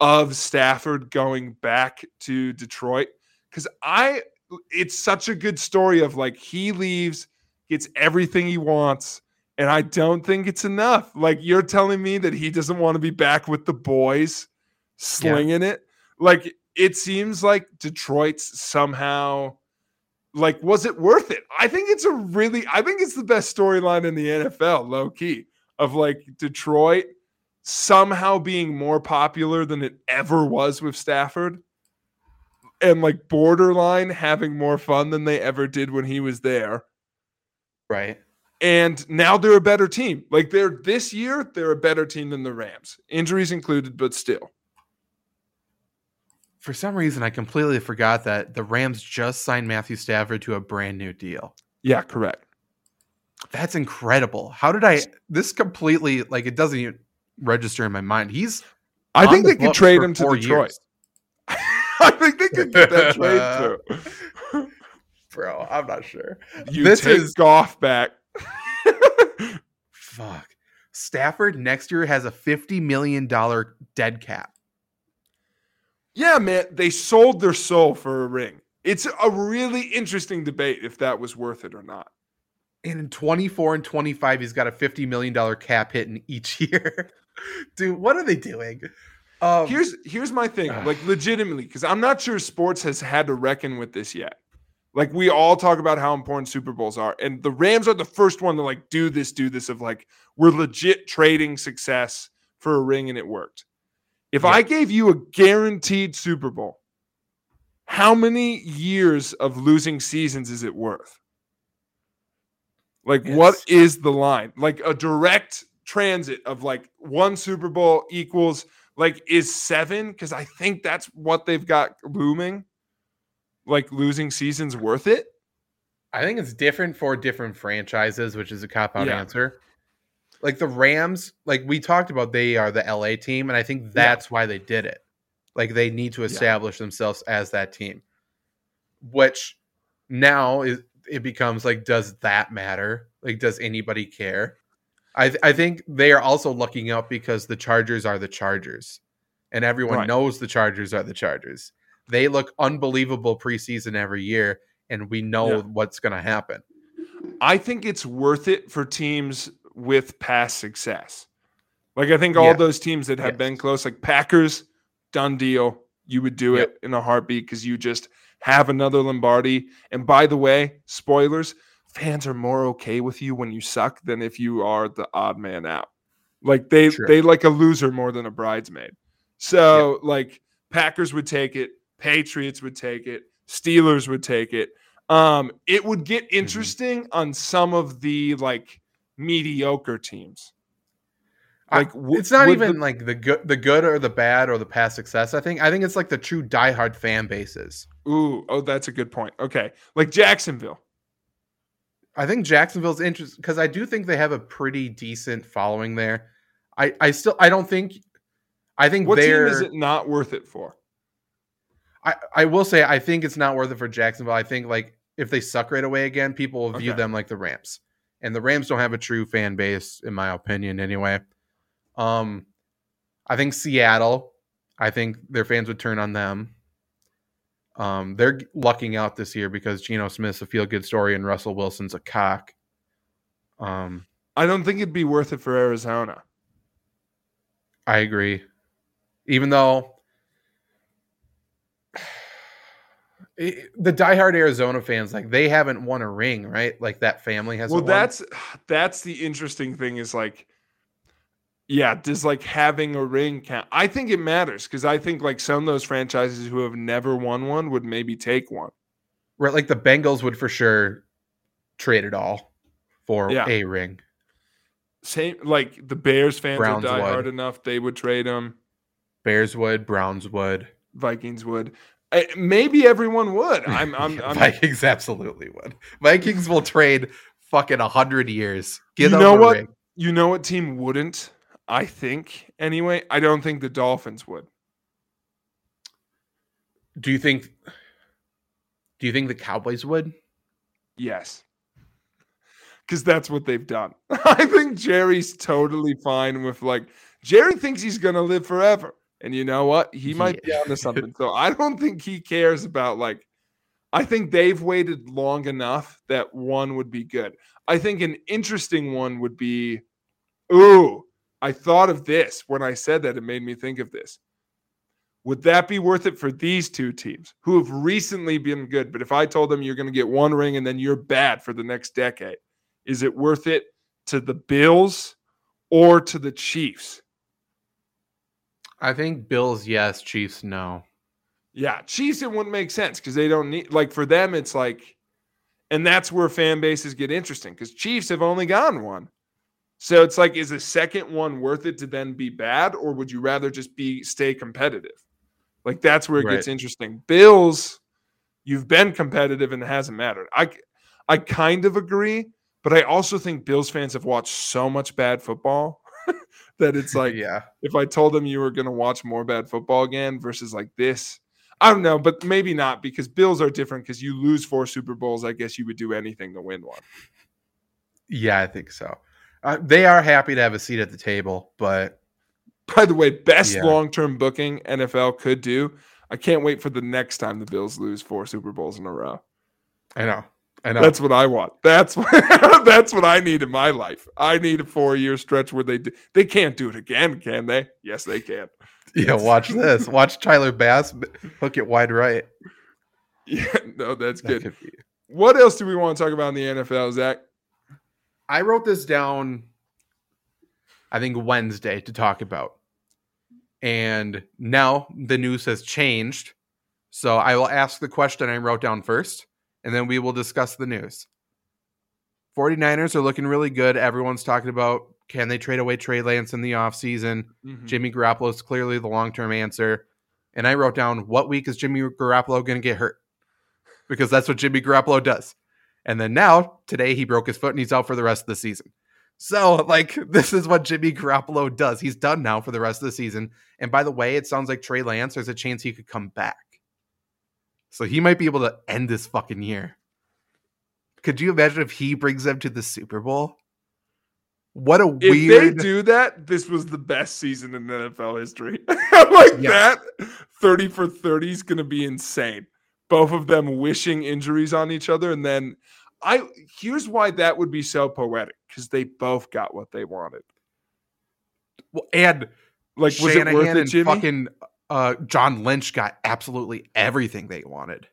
of Stafford going back to Detroit because I it's such a good story of like he leaves, gets everything he wants, and I don't think it's enough. Like you're telling me that he doesn't want to be back with the boys slinging yeah. it. Like it seems like Detroit's somehow like was it worth it? I think it's a really i think it's the best storyline in the nfl low key of like detroit somehow being more popular than it ever was with stafford and like borderline having more fun than they ever did when he was there. Right. And now they're a better team. Like they're this year they're a better team than the rams injuries included but still for some reason, I completely forgot that the Rams just signed Matthew Stafford to a brand new deal. Yeah, correct. That's incredible. How did I? This completely like it doesn't even register in my mind. He's. I think the they could trade him to Detroit. I think they could get that trade too. Bro, I'm not sure. You this take is Goff back. fuck. Stafford next year has a fifty million dollar dead cap. Yeah, man, they sold their soul for a ring. It's a really interesting debate if that was worth it or not. And in 24 and 25, he's got a $50 million cap hit in each year. Dude, what are they doing? Um, here's here's my thing, uh, like legitimately, because I'm not sure sports has had to reckon with this yet. Like we all talk about how important Super Bowls are, and the Rams are the first one to like do this, do this of like we're legit trading success for a ring, and it worked. If yeah. I gave you a guaranteed Super Bowl, how many years of losing seasons is it worth? Like, what is the line? Like a direct transit of like one Super Bowl equals like is seven? Because I think that's what they've got looming. Like losing seasons worth it? I think it's different for different franchises, which is a cop out yeah. answer like the Rams, like we talked about, they are the LA team, and I think that's yeah. why they did it. Like they need to establish yeah. themselves as that team. Which now is it becomes like, does that matter? Like, does anybody care? I th- I think they are also looking up because the Chargers are the Chargers, and everyone right. knows the Chargers are the Chargers. They look unbelievable preseason every year, and we know yeah. what's going to happen. I think it's worth it for teams with past success. Like I think all those teams that have yes. been close, like Packers, done deal. You would do yep. it in a heartbeat because you just have another Lombardi. And by the way, spoilers, fans are more okay with you when you suck than if you are the odd man out. Like they they like a loser more than a bridesmaid. So like Packers would take it, Patriots would take it, Steelers would take it. Um, it would get Mm-hmm. interesting on some of the like mediocre teams. Like w- it's not even the- like the good, the good or the bad or the past success. I think I think it's like the true diehard fan bases. Ooh, oh, that's a good point. Okay, like Jacksonville. I think Jacksonville's interesting because I do think they have a pretty decent following there. I I still I don't think I think What team is it not worth it for? I I will say I think it's not worth it for Jacksonville. I think like if they suck right away again, people will view Okay. them like the Rams, and the Rams don't have a true fan base in my opinion. Anyway, um, I think Seattle. I think their fans would turn on them. Um, they're lucking out this year because Geno Smith's a feel good story and Russell Wilson's a cock. Um, I don't think it'd be worth it for Arizona. I agree. Even though it- the diehard Arizona fans, like they haven't won a ring, right? Like that family has. well that's that's the interesting thing is like yeah does like having a ring count i think it matters because i think like some of those franchises who have never won one would maybe take one right. Like the Bengals would for sure trade it all for Yeah. a ring. same like the bears fans Browns would die would. hard enough they would trade them Bears would, Browns would, vikings would maybe everyone would i'm i'm, I'm Vikings absolutely would. Vikings will trade fucking a hundred years. Get You know what? ring. you know what team wouldn't i think anyway i don't think the dolphins would Do you think? Do you think the Cowboys would? Yes. Because that's what they've done. I think Jerry's totally fine with like Jerry thinks he's gonna live forever. And you know what? He might be Yeah. onto something. So I don't think he cares about like I think they've waited long enough that one would be good. I think an interesting one would be ooh, I thought of this when I said that. It made me think of this. Would that be worth it for these two teams who have recently been good? But if I told them you're going to get one ring and then you're bad for the next decade, is it worth it to the Bills or to the Chiefs? I think Bills yes, Chiefs no. Yeah, Chiefs it wouldn't make sense because they don't need like for them it's like, and that's where fan bases get interesting because Chiefs have only gotten one. So it's like, is a second one worth it to then be bad, or would you rather just be stay competitive? Like that's where it gets interesting. Bills, you've been competitive and it hasn't mattered. I I kind of agree, but I also think Bills fans have watched so much bad football that it's like yeah, if I told them you were going to watch more bad football again versus like this. I don't know, but maybe not because Bills are different because you lose four Super Bowls. I guess you would do anything to win one. yeah, I think so. Uh, they are happy to have a seat at the table, but By the way, best Yeah. long term booking NFL could do. I can't wait for the next time the Bills lose four Super Bowls in a row. I know, I know. That's what I want. That's what that's what I need in my life. I need a four year stretch where they do, they can't do it again, can they? Yes, they can. yeah, watch this. Watch Tyler Bass hook it wide right. Yeah, no, that's That good. be. What else do we want to talk about in the NFL, Zach? I wrote this down, I think Wednesday to talk about. And now the news has changed. So I will ask the question I wrote down first, and then we will discuss the news. 49ers are looking really good. Everyone's talking about can they trade away Trey Lance in the offseason? Mhm. Jimmy Garoppolo is clearly the long term answer. And I wrote down what week is Jimmy Garoppolo going to get hurt? Because that's what Jimmy Garoppolo does. And then now, today, he broke his foot and he's out for the rest of the season. So, like, this is what Jimmy Garoppolo does. He's done now for the rest of the season. And by the way, it sounds like Trey Lance, there's a chance he could come back. So he might be able to end this fucking year. Could you imagine if he brings them to the Super Bowl? What a If weird. If they do that, this was the best season in NFL history. like Yeah. that, 30 for 30 is going to be insane. Both of them wishing injuries on each other. And then I, here's why that would be so poetic because they both got what they wanted. Well, and Like, was Shanahan it worth it, Jimmy? fucking uh, John Lynch got absolutely everything they wanted.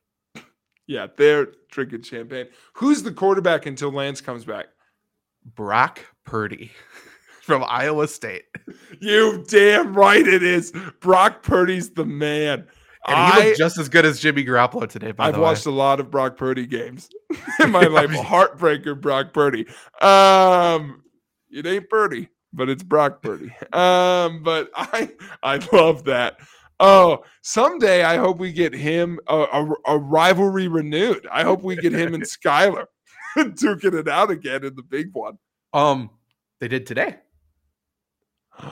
yeah, they're drinking champagne. Who's the quarterback until Lance comes back? Brock Purdy. from Iowa State. You damn right it is. Brock Purdy's the man. And he I, looked just as good as Jimmy Garoppolo today, by I've the watched a lot of Brock Purdy games in my life. Heartbreaker Brock Purdy. Um, it ain't Purdy, but it's Brock Purdy. Um, but I I love that. Oh, someday I hope we get him a, a, a rivalry renewed. I hope we get him and Skylar duking it out again in the big one. Um, they did today.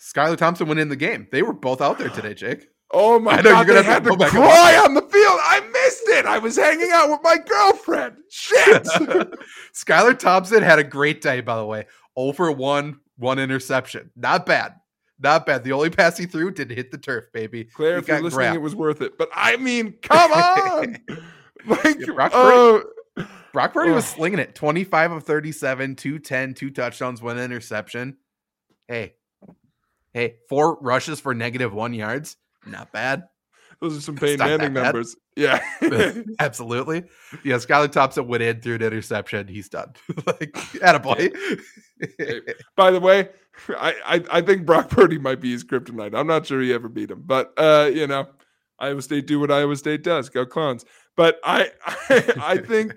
Skylar Thompson went in the game. They were both out there today, Jake. Oh my I know, god, you're they gonna have had to to cry on the field. I missed it. I was hanging out with my girlfriend. Shit. Skylar Thompson had a great day, by the way. Over one, one interception. Not bad. Not bad. The only pass he threw didn't hit the turf, baby. Claire, He if you're got listening, grabbed. it was worth it. But I mean, come on. like, Yeah, Brock oh, Brock Purdy was slinging it. 25 of 37, 210, two touchdowns, one interception. Hey, hey, four rushes for negative one yards. Not bad. Those are some Peyton Manning numbers. Yeah. Absolutely. Yeah, Skylar Thompson went in, through an interception. He's done. like, at a attaboy. By the way, I, I I think Brock Purdy might be his kryptonite. I'm not sure he ever beat him, but uh, you know, Iowa State do what Iowa State does. Go clones. But I I, I think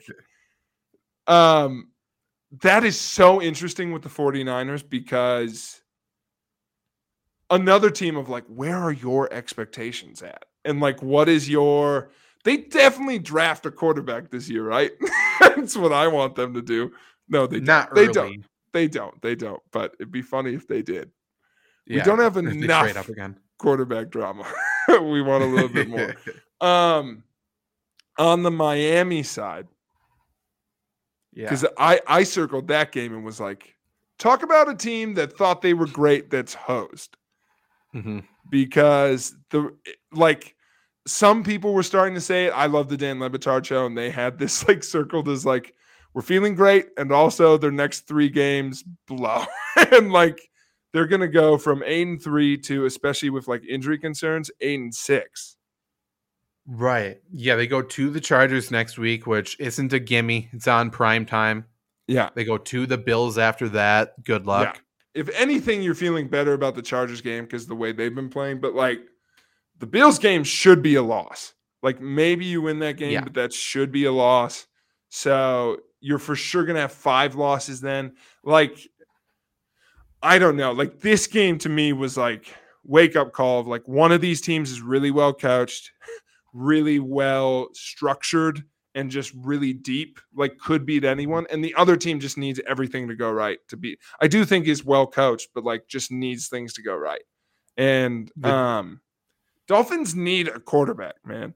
um that is so interesting with the 49ers because another team of like where are your expectations at? And like what is your they definitely draft a quarterback this year, right? That's what I want them to do. No, they Not they early. don't. They don't. They don't. But it'd be funny if they did. We don't have enough up again. quarterback drama. we want a little bit more. Um, on the Miami side, yeah. because I I circled that game and was like, talk about a team that thought they were great that's hosed Mhm. Because the like some people were starting to say it. I love the Dan Le Batard show, and they had this like circled as like we're feeling great, and also their next three games blow, and like they're gonna go from eight and three to especially with like injury concerns, eight and six. Right. Yeah, they go to the Chargers next week, which isn't a gimme. It's on prime time. Yeah. They go to the Bills after that. Good luck. If anything, you're feeling better about the Chargers game because the way they've been playing, but like the Bills game should be a loss. Like maybe you win that game, Yeah. but that should be a loss. So you're for sure gonna have five losses then. Like, I don't know. Like this game to me was like wake up call of like one of these teams is really well coached, really well structured, and just really deep, like could beat anyone. And the other team just needs everything to go right to beat. I do think is well coached, but like just needs things to go right. And um Dolphins need a quarterback, man.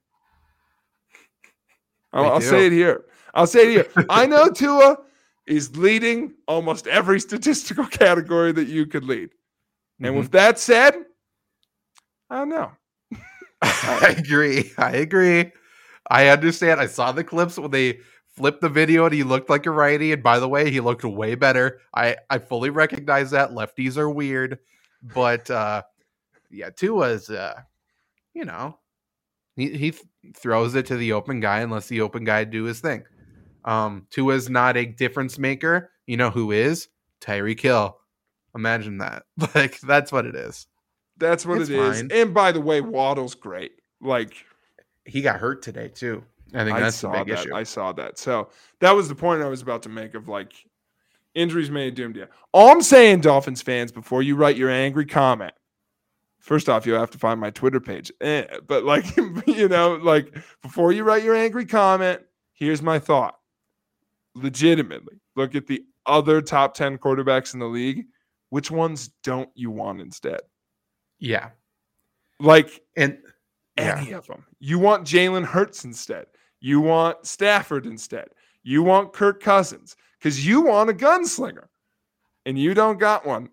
I'll, I'll say it here. I'll say it here. I know Tua is leading almost every statistical category that you could lead. And Mhm. with that said, I don't know. I agree. I agree. I understand. I saw the clips when they flipped the video and he looked like a righty. And by the way, he looked way better. I, I fully recognize that. Lefties are weird. But uh yeah, Tua's uh, you know, he, he th- throws it to the open guy unless the open guy do his thing. Um, Tua's not a difference maker. You know who is? Tyreek Hill. Imagine that. Like that's what it is. That's what It's it is. fine. And by the way, Waddle's great. Like He got hurt today too. I think I that's the saw big that. issue. I saw that. So that was the point I was about to make of like injuries may have doomed you. All I'm saying, Dolphins fans, before you write your angry comment, first off, you'll have to find my Twitter page. Eh, but like, you know, like before you write your angry comment, here's my thought. Legitimately, look at the other top 10 quarterbacks in the league. Which ones don't you want instead? yeah. Like And yeah. any of them. You want Jalen Hurts instead. You want Stafford instead. You want Kirk Cousins because you want a gunslinger and you don't got one.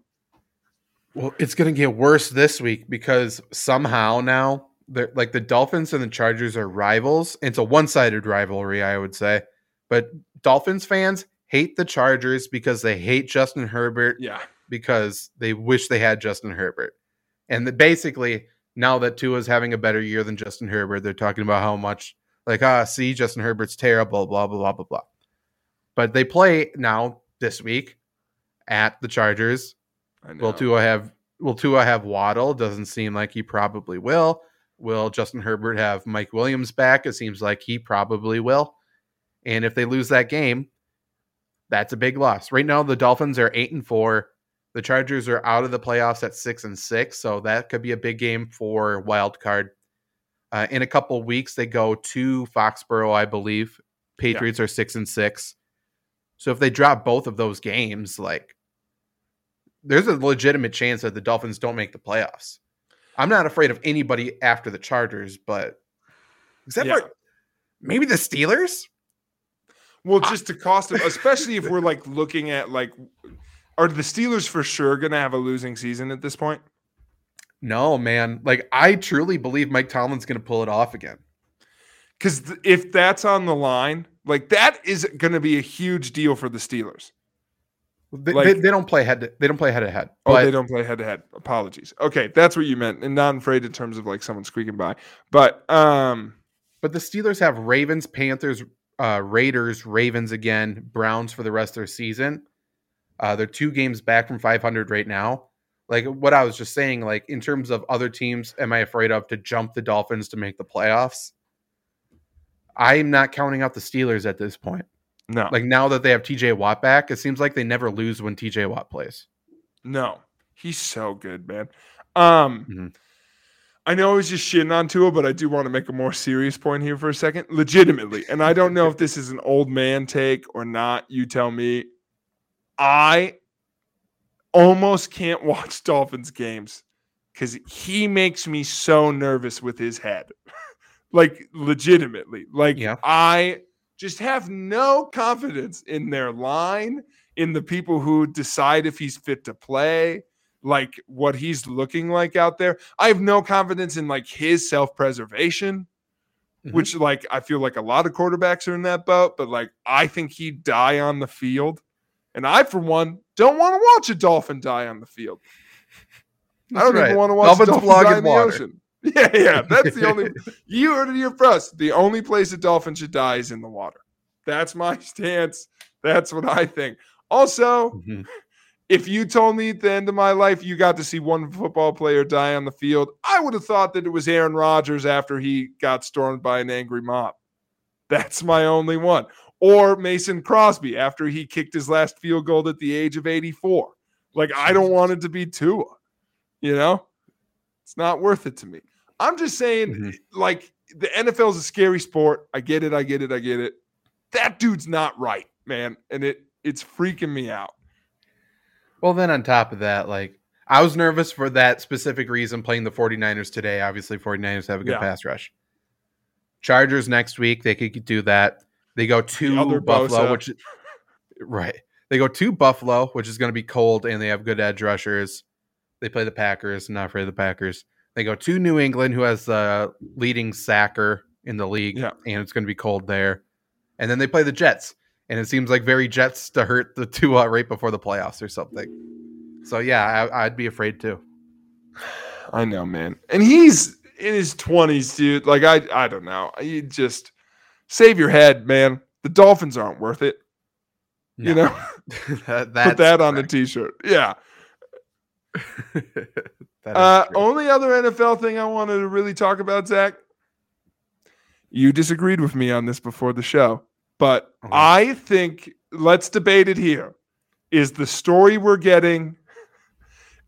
Well, it's going to get worse this week because somehow now they're like the Dolphins and the Chargers are rivals. It's a one-sided rivalry, I would say. But Dolphins fans hate the Chargers because they hate Justin Herbert Yeah. because they wish they had Justin Herbert. And the, basically, now that Tua's having a better year than Justin Herbert, they're talking about how much like ah, see, Justin Herbert's terrible, blah blah blah blah blah. But they play now this week at the Chargers. Will Tua have Will Tua have Waddle? Doesn't seem like he probably will. Will Justin Herbert have Mike Williams back? It seems like he probably will. And if they lose that game, that's a big loss. Right now, the Dolphins are eight and four. The Chargers are out of the playoffs at six and six, so that could be a big game for wild card. Uh, in a couple weeks, they go to Foxborough, I believe. Patriots are six and six. So if they drop both of those games, like there's a legitimate chance that the Dolphins don't make the playoffs. I'm not afraid of anybody after the Chargers, but except Yeah. for maybe the Steelers. Well, just to cost them, especially if we're like looking at like, are the Steelers for sure going to have a losing season at this point? No, man. Like I truly believe Mike Tomlin's going to pull it off again. Because th- if that's on the line, like that is going to be a huge deal for the Steelers. They, Like- they, they don't play head. To, they don't play head to head. Oh, But they don't play head to head. Apologies. Okay, that's what you meant, and not afraid in terms of like someone squeaking by. But um, but the Steelers have Ravens, Panthers, uh, Raiders, Ravens again, Browns for the rest of their season. Uh, they're two games back from 500 right now. Like what I was just saying, like in terms of other teams, am I afraid of to jump the Dolphins to make the playoffs? I'm not counting out the Steelers at this point. no, Like now that they have TJ Watt back, it seems like they never lose when TJ Watt plays. no, he's so good, man. Um, Mhm. I know I was just shitting on Tua, but I do want to make a more serious point here for a second, legitimately. And I don't know if this is an old man take or not. You tell me. I almost can't watch Dolphins games because he makes me so nervous with his head. like legitimately. Like Yeah. I just have no confidence in their line, in the people who decide if he's fit to play, like what he's looking like out there. I have no confidence in like his self-preservation, Mhm. which like I feel like a lot of quarterbacks are in that boat, but like I think he'd die on the field. And I, for one, don't want to watch a dolphin die on the field. I don't right. even want to watch Dolphins dolphins vlog die in in the ocean. Yeah, yeah, that's the only. you heard it here first. The only place a dolphin should die is in the water. That's my stance. That's what I think. Also, Mhm. if you told me at the end of my life you got to see one football player die on the field, I would have thought that it was Aaron Rodgers after he got stormed by an angry mob. That's my only one. Or Mason Crosby after he kicked his last field goal at the age of 84. Like, I don't want it to be Tua. You know, it's not worth it to me. I'm just saying, Mhm. like, the NFL is a scary sport. I get it. I get it. I get it. That dude's not right, man. And it it's freaking me out. Well, then on top of that, like I was nervous for that specific reason playing the 49ers today. Obviously, 49ers have a good Yeah. pass rush. Chargers next week, they could do that. They go to other Buffalo, Bosa. which right. They go to Buffalo, which is going to be cold, and they have good edge rushers. They play the Packers. Not afraid of the Packers. They go to New England, who has the leading sacker in the league, Yeah. and it's going to be cold there. And then they play the Jets, and it seems like very Jets to hurt the two uh, right before the playoffs or something. So yeah, I, I'd be afraid too. I know, man. And he's in his 20s, dude. Like, I I don't know. You just save your head, man. The Dolphins aren't worth it. You know, that, put that on the t shirt. Yeah. That is Uh, only other NFL thing I wanted to really talk about, Zach. You disagreed with me on this before the show, but Okay. I think let's debate it here. Is the story we're getting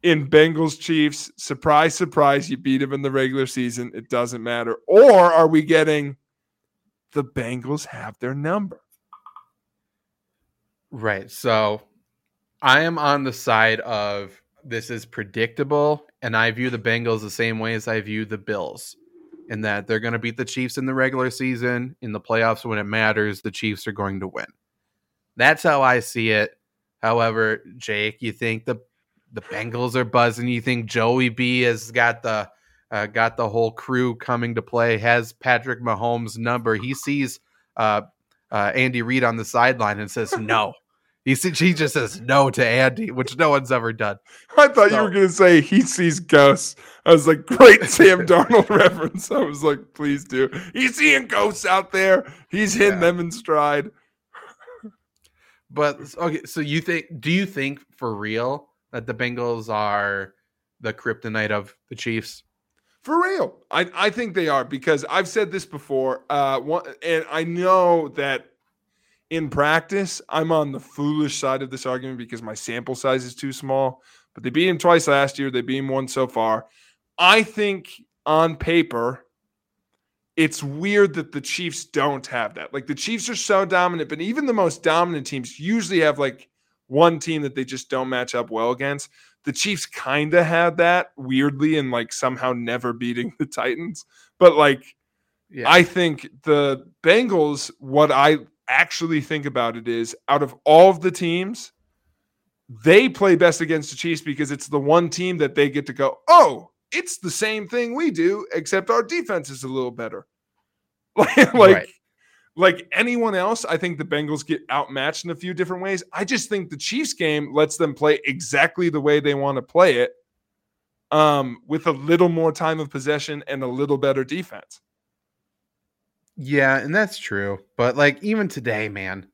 in Bengals Chiefs surprise, surprise, you beat them in the regular season, it doesn't matter, or are we getting the Bengals have their number? Right. So I am on the side of this is predictable, and I view the Bengals the same way as I view the Bills, in that they're going to beat the Chiefs in the regular season. In the playoffs, when it matters, the Chiefs are going to win. That's how I see it. However, Jake, you think the the Bengals are buzzing? You think Joey B has got the uh, got the whole crew coming to play? Has Patrick Mahomes' number? He sees uh, uh, Andy Reid on the sideline and says no. He he just says no to Andy, which no one's ever done. I thought you were going to say he sees ghosts. I was like, great Sam Darnold reference. I was like, please do. He's seeing ghosts out there. He's hitting Yeah. them in stride. But okay, so you think? Do you think for real that the Bengals are the kryptonite of the Chiefs? For real, I I think they are because I've said this before. Uh, one, and I know that in practice, I'm on the foolish side of this argument because my sample size is too small. But they beat him twice last year. They beat him once so far. I think on paper, it's weird that the Chiefs don't have that. Like the Chiefs are so dominant, but even the most dominant teams usually have like one team that they just don't match up well against. The Chiefs kind of had that weirdly and like somehow never beating the Titans. But like, yeah. I think the Bengals, what I actually think about it is out of all of the teams, they play best against the Chiefs because it's the one team that they get to go, oh, it's the same thing we do, except our defense is a little better. like, right. Like anyone else, I think the Bengals get outmatched in a few different ways. I just think the Chiefs game lets them play exactly the way they want to play it, um, with a little more time of possession and a little better defense. Yeah, and that's true. But like even today, man,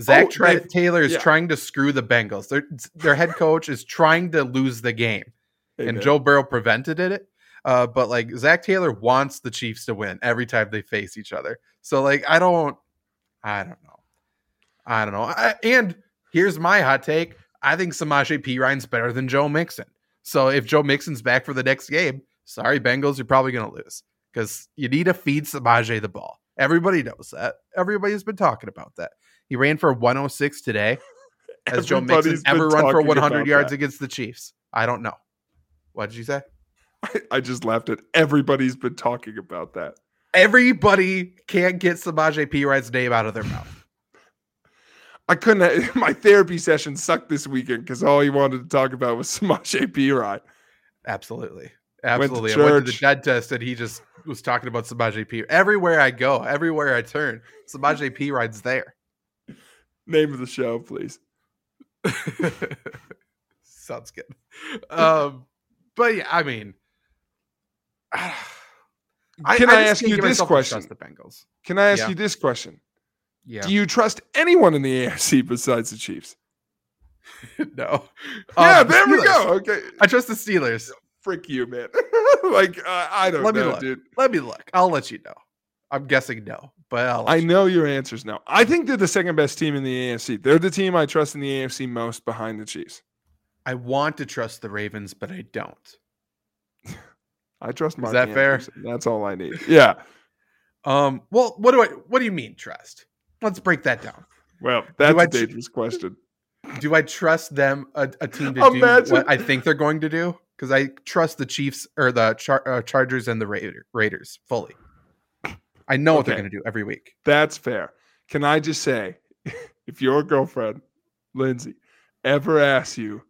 Zac oh, Taylor is yeah. trying to screw the Bengals. Their their head coach is trying to lose the game, and Joe Burrow prevented it. Uh, but like Zac Taylor wants the Chiefs to win every time they face each other. So like I don't, I don't know, I don't know. I, and here's my hot take: I think Samaje Perine's better than Joe Mixon. So if Joe Mixon's back for the next game, sorry Bengals, you're probably gonna lose because you need to feed Samaje the ball. Everybody knows that. Everybody's been talking about that. He ran for 106 today. Has Joe Mixon ever run for 100 yards that. against the Chiefs? I don't know. What did you say? I, I, just laughed at everybody's been talking about that. Everybody can't get Samaje Perine's name out of their mouth. I couldn't. My therapy session sucked this weekend because all he wanted to talk about was Samaje Perine. Absolutely. Absolutely. Went I went to the dentist and he just was talking about Samaje P. Everywhere I go, everywhere I turn, Samaje Perine's there. Name of the show, please. Sounds good. Um, but yeah, I mean, can I, I, ask you this question? The Bengals. Can I ask yeah. you this question? Yeah. Do you trust anyone in the AFC besides the Chiefs? no. Yeah, um, there we go. Okay. I trust the Steelers frick you, man. like uh, I don't let know, me look. dude. Let me look. I'll let you know. I'm guessing no, but i know, your answers now. I think they're the second best team in the AFC. They're the team I trust in the AFC most behind the Chiefs. I want to trust the Ravens, but I don't. I trust Mark. Is that fair? That's all I need. Yeah. um. Well, what do I? What do you mean trust? Let's break that down. Well, that's a dangerous question. Do I trust them a, a team to Imagine. do what I think they're going to do? because I trust the Chiefs or the Char- uh, Chargers and the Ra- Raiders fully. I know okay. what they're going to do every week. That's fair. Can I just say, if your girlfriend, Lindsay, ever asks you,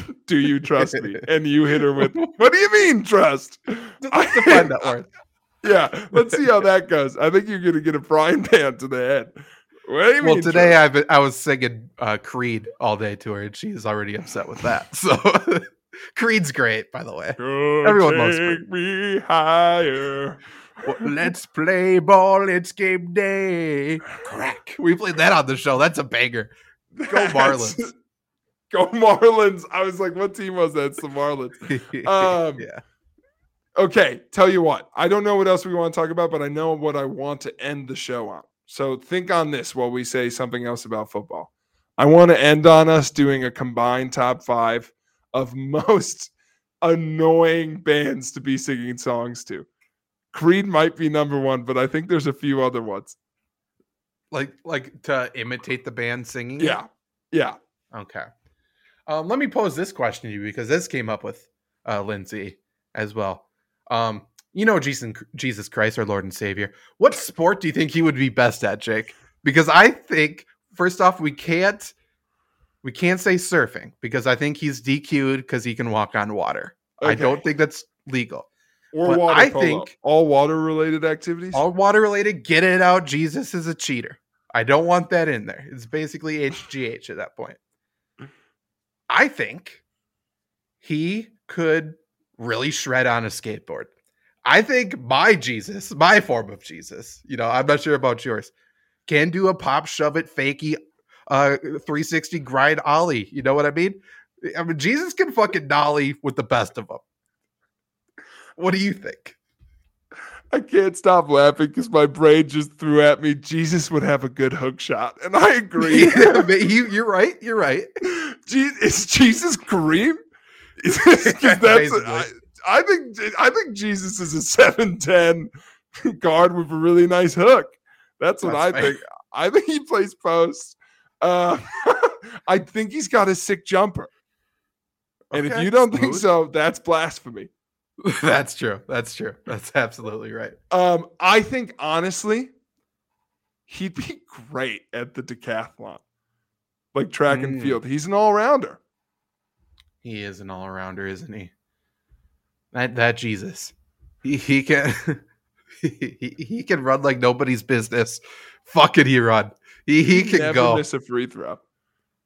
"Do you trust me?" and you hit her with, "What do you mean trust?" Let's define that word. Yeah, let's see how that goes. I think you're going to get a frying pan to the head. What do you well, mean? Well, today I I was singing uh, Creed all day to her, and she's already upset with that. So Creed's great, by the way. Go Everyone loves Creed. me higher. Well, let's play ball. It's game day. Crack. We played that on the show. That's a banger. Go Marlins. Go Marlins. I was like, what team was that? It's the Marlins. Um, yeah. Okay. Tell you what. I don't know what else we want to talk about, but I know what I want to end the show on. So think on this while we say something else about football. I want to end on us doing a combined top five of most annoying bands to be singing songs to. Creed might be number one, but I think there's a few other ones. Like like to imitate the band singing? Yeah. Yeah. Okay. Um, let me pose this question to you because this came up with uh, Lindsay as well. Um, you know Jesus Jesus Christ, our Lord and Savior. What sport do you think he would be best at, Jake? Because I think first off, we can't we can't say surfing because I think he's DQ'd because he can walk on water. Okay. I don't think that's legal. Or but water I think all water related activities. All water related. Get it out. Jesus is a cheater. I don't want that in there. It's basically HGH at that point. I think he could really shred on a skateboard. I think my Jesus, my form of Jesus, you know, I'm not sure about yours, can do a pop shove it fakey uh 360 grind ollie. You know what I mean? I mean, Jesus can fucking dolly with the best of them. What do you think? I can't stop laughing because my brain just threw at me. Jesus would have a good hook shot, and I agree. Yeah, you, you're right. You're right. Is Jesus Kareem? that's I, I think I think Jesus is a seven ten guard with a really nice hook. That's what That's I think. I think he plays post. Uh, I think he's got a sick jumper. And if you don't think so, that's blasphemy. That's true. That's true. That's absolutely right. Um, I think honestly, he'd be great at the decathlon, like track and Mm. field. He's an all rounder. He is an all rounder, isn't he? That that Jesus. He he can he, he, can run like nobody's business. Fucking he run. He he can never go. miss a free throw.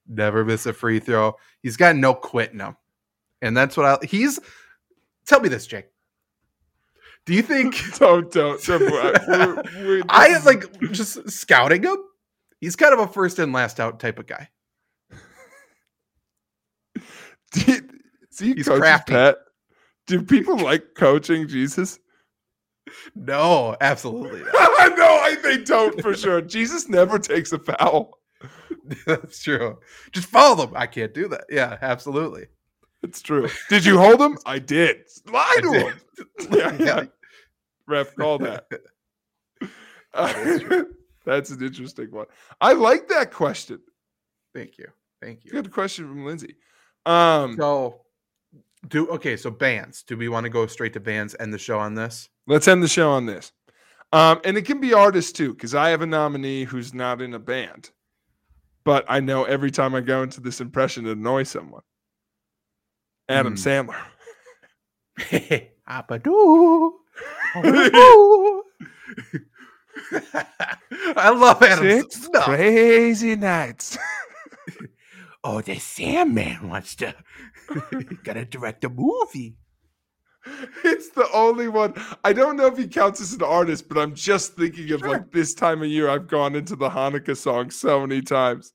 never miss a free throw. He's got no quit in him. And that's what I he's tell me this, Jake. Do you think Don't don't. don't we're- we're- I like just scouting him? He's kind of a first in, last out type of guy. You, see, He's coach's crafty. pet. Do people like coaching Jesus? No, absolutely no, I, they don't for sure. Jesus never takes a foul. That's true. Just follow them. I can't do that. Yeah, absolutely. It's true. Did you hold him? I did. Lie to him. Yeah, yeah. Ref, call that. Uh, that's an interesting one. I like that question. Thank you. Thank you. Good question from Lindsay. Um, So do okay, so bands. Do we want to go straight to bands and the show on this? let's end the show on this. Um, and it can be artists too, because I have a nominee who's not in a band. But I know every time I go into this impression, it annoys someone. Adam Hmm. Sandler. Apadoo. I love Adam. Six crazy nights. Oh, the Sandman wants to. Gotta direct a movie. it's the only one. I don't know if he counts as an artist, but I'm just thinking of Sure. like this time of year. I've gone into the Hanukkah song so many times.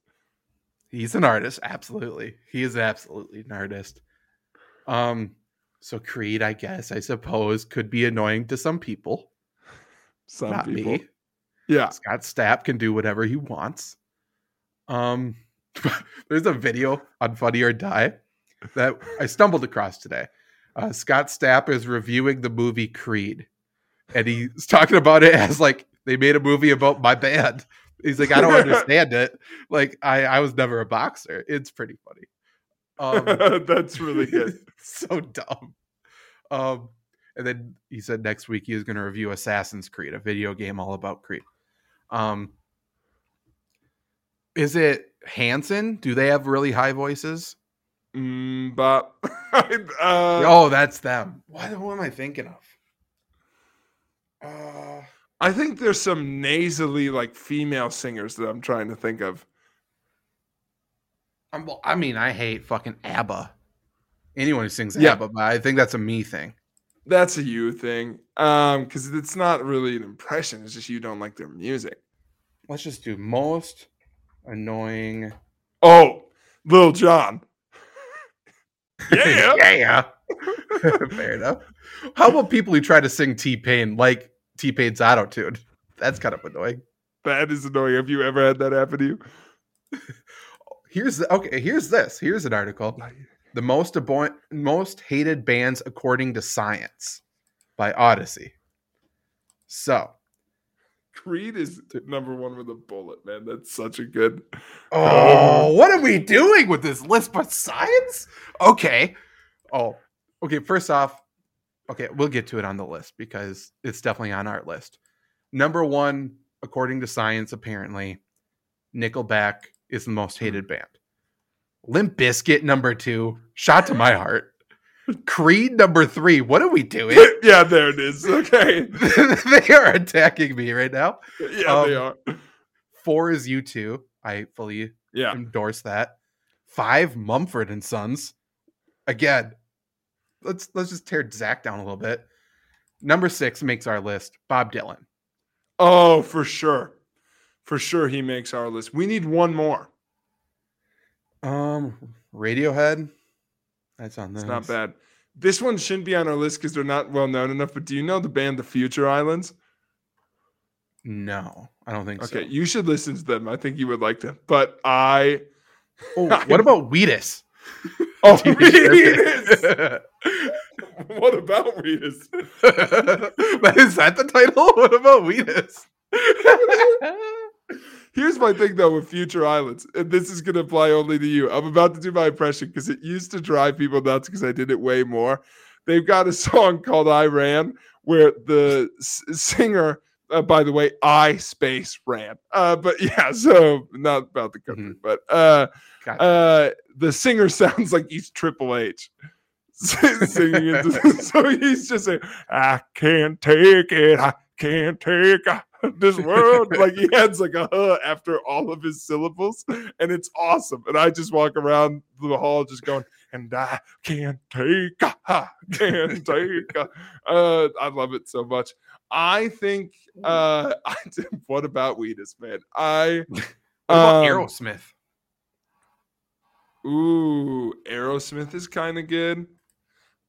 He's an artist, absolutely. He is absolutely an artist. Um, so Creed, I guess, I suppose, could be annoying to some people. Some not people. me. Yeah. Scott Stapp can do whatever he wants. Um, there's a video on Funny or Die that I stumbled across today. Uh, Scott Stapp is reviewing the movie Creed, and he's talking about it as like they made a movie about my band. He's like, I don't understand it. Like, I I was never a boxer. It's pretty funny. Um, That's really good. so dumb. Um, and then he said next week he was going to review Assassin's Creed, a video game all about Creed. Um, is it Hanson? Do they have really high voices? Mm, but uh, oh, that's them. What, what am I thinking of? Uh, I think there's some nasally like female singers that I'm trying to think of. I'm, well, I mean, I hate fucking ABBA. Anyone who sings Yeah. ABBA, but I think that's a me thing. That's a you thing. Um, because it's not really an impression, it's just you don't like their music. Let's just do most annoying. Oh, Lil Jon. Yeah. yeah. Fair enough. How about people who try to sing T Pain like T Pain's auto tune? That's kind of annoying. That is annoying. Have you ever had that happen to you? Here's the, okay. Here's this. Here's an article. The most abo- most hated bands according to science by Odyssey. So, Creed is number one with a bullet, man. That's such a good. oh, what are we doing with this list? But science? Okay. Oh, okay. First off, okay, we'll get to it on the list because it's definitely on our list. Number one, according to science, apparently, Nickelback is the most hmm. hated band. Limp Bizkit number two, shot to my heart. Creed number three. What are we doing? yeah, there it is. Okay. they are attacking me right now. Yeah, they Um, are. Four is U2. I fully Yeah. endorse that. Five, Mumford and Sons. Again, let's let's just tear Zach down a little bit. Number six makes our list. Bob Dylan. Oh, for sure. For sure, he makes our list. We need one more. Um, Radiohead. That's on this. It's not bad. This one shouldn't be on our list because they're not well known enough. But do you know the band The Future Islands? No, I don't think so. Okay, you should listen to them. I think you would like them. But I Oh, what about Wheatus? Oh, Wheatus! what about Wheatus? But Is that the title? What about Wheatus? Here's my thing though with Future Islands, and this is gonna apply only to you. I'm about to do my impression because it used to drive people nuts because I did it way more. They've got a song called "I Ran" where the s- singer, uh, by the way, I space ran. Uh, but yeah, so not about the country, but uh, Gotcha. uh, the singer sounds like he's Triple H. singing into so he's just saying, I can't take it, I can't take this world. like he adds like a huh after all of his syllables, and it's awesome. And I just walk around the hall just going, and I can't take, I can't take. Uh, uh, I love it so much. I think. Uh, I, what about Wheatus, man? I. What about um, Aerosmith? Ooh, Aerosmith is kind of good.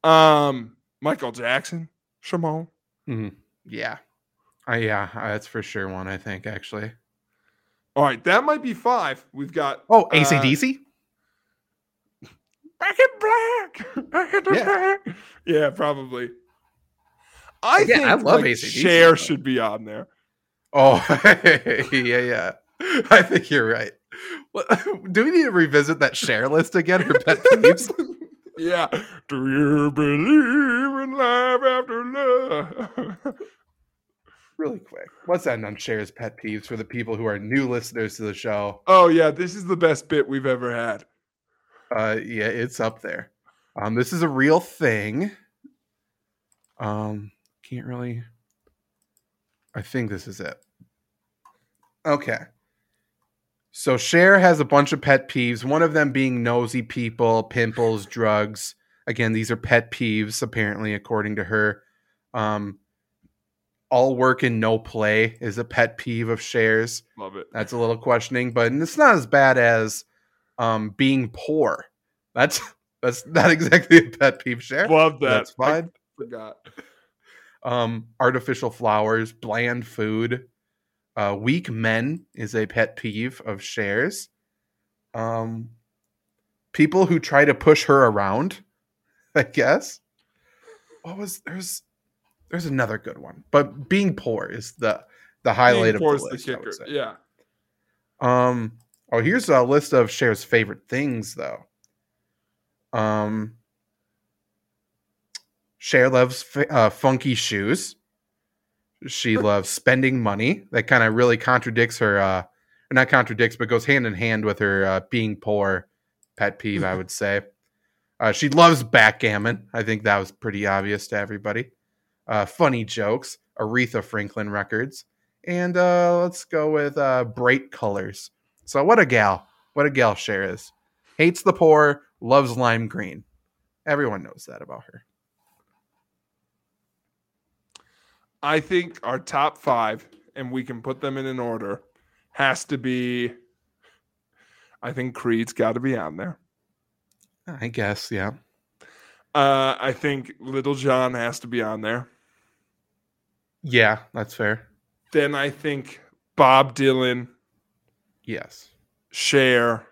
Um, Michael Jackson, Shimon. Yeah. Uh, yeah, uh, that's for sure one, I think, actually. All right, that might be five. We've got Oh, uh, ACDC? Back in black. Back in Yeah. black. Yeah, probably. I Yeah, think I love like, AC/DC, Cher but- should be on there. Oh, yeah, yeah. I think you're right. Do we need to revisit that Cher list again for pet peeves? yeah. Do you believe in life after love? Really quick. What's that on Cher's pet peeves for the people who are new listeners to the show? oh yeah, this is the best bit we've ever had. Uh, yeah, it's up there. Um, this is a real thing. Um, can't really. I think this is it. Okay. So Cher has a bunch of pet peeves. One of them being nosy people, pimples, drugs. Again, these are pet peeves, apparently, according to her. Um, all work and no play is a pet peeve of Cher's. Love it. That's a little questioning, but it's not as bad as um, being poor. That's that's not exactly a pet peeve, Cher. Love that. That's fine. I forgot. Um, artificial flowers, bland food, uh, weak men is a pet peeve of Cher's. Um, people who try to push her around, I guess. What was there's there's another good one, but being poor is the the highlight Being of poor the is the list. I kicker. Yeah. Um. Oh, here's a list of Cher's favorite things, though. Um. Cher loves f- uh, funky shoes. She loves spending money. That kind of really contradicts her. Uh, not contradicts, but goes hand in hand with her uh, being poor pet peeve. I would say. Uh, she loves backgammon. I think that was pretty obvious to everybody. Uh, funny jokes, Aretha Franklin records, and uh, let's go with uh, bright colors. So what a gal! What a gal Cher is. Hates the poor, loves lime green. Everyone knows that about her. I think our top five, and we can put them in an order, has to be. I think Creed's got to be on there. I guess, yeah. Uh, I think Little John has to be on there. Yeah, that's fair. Then I think Bob Dylan, Yes. Cher,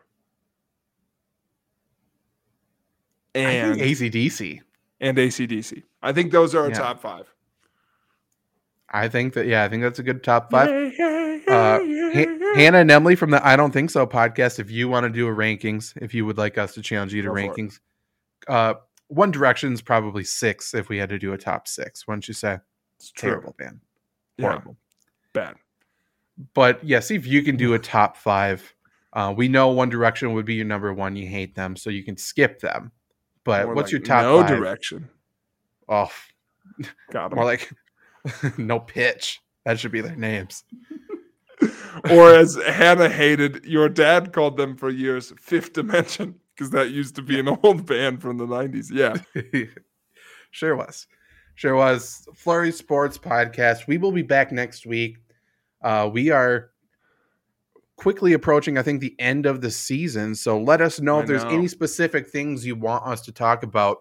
I and ACDC. and ACDC. I think those are our Yeah. top five. I think that, yeah, I think that's a good top five. Yeah, yeah, Uh, Ha- Hannah and Emily from the I Don't Think So podcast, if you want to do a rankings, if you would like us to challenge you to Go rankings, uh, One Direction's probably six if we had to do a top six. Wouldn't you say? It's true. Terrible band. Yeah, bad. But yeah, see if you can do a top five. Uh, we know One Direction would be your number one. You hate them, so you can skip them. But More what's like your top no five? direction? Oh, Got 'em. more like no pitch. That should be their names. or as Hannah hated, your dad called them for years, Fifth Dimension, because that used to be an old band from the 90s. Yeah. sure was. Sure was. Flurry Sports Podcast. We will be back next week. Uh, we are quickly approaching, I think, the end of the season. So let us know I if there's know. any specific things you want us to talk about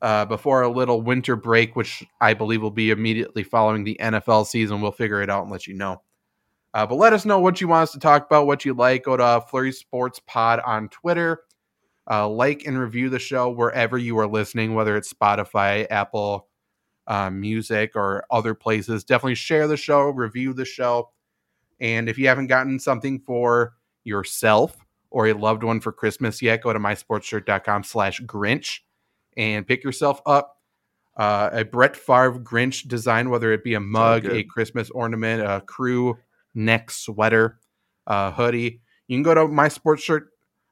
uh, before a little winter break, which I believe will be immediately following the NFL season. We'll figure it out and let you know. Uh, but let us know what you want us to talk about, what you like. Go to Flurry Sports Pod on Twitter. Uh, like and review the show wherever you are listening, whether it's Spotify, Apple uh, Music, or other places. Definitely share the show, review the show. And if you haven't gotten something for yourself or a loved one for Christmas yet, go to mysportshirt.com slash Grinch and pick yourself up uh, a Brett Favre Grinch design, whether it be a mug, a Christmas ornament, a crew neck sweater, uh, hoodie. You can go to my sports shirt,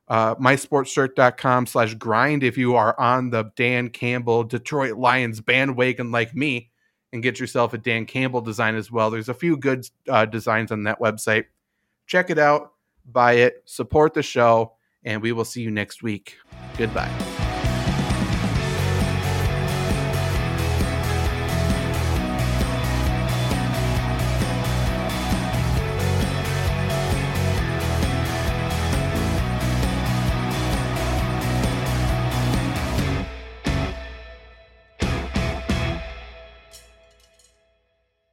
uh, mysportshirt.com slash grind if you are on the Dan Campbell Detroit Lions bandwagon like me and get yourself a Dan Campbell design as well. There's a few good uh, designs on that website. Check it out, buy it, support the show, and we will see you next week. Goodbye.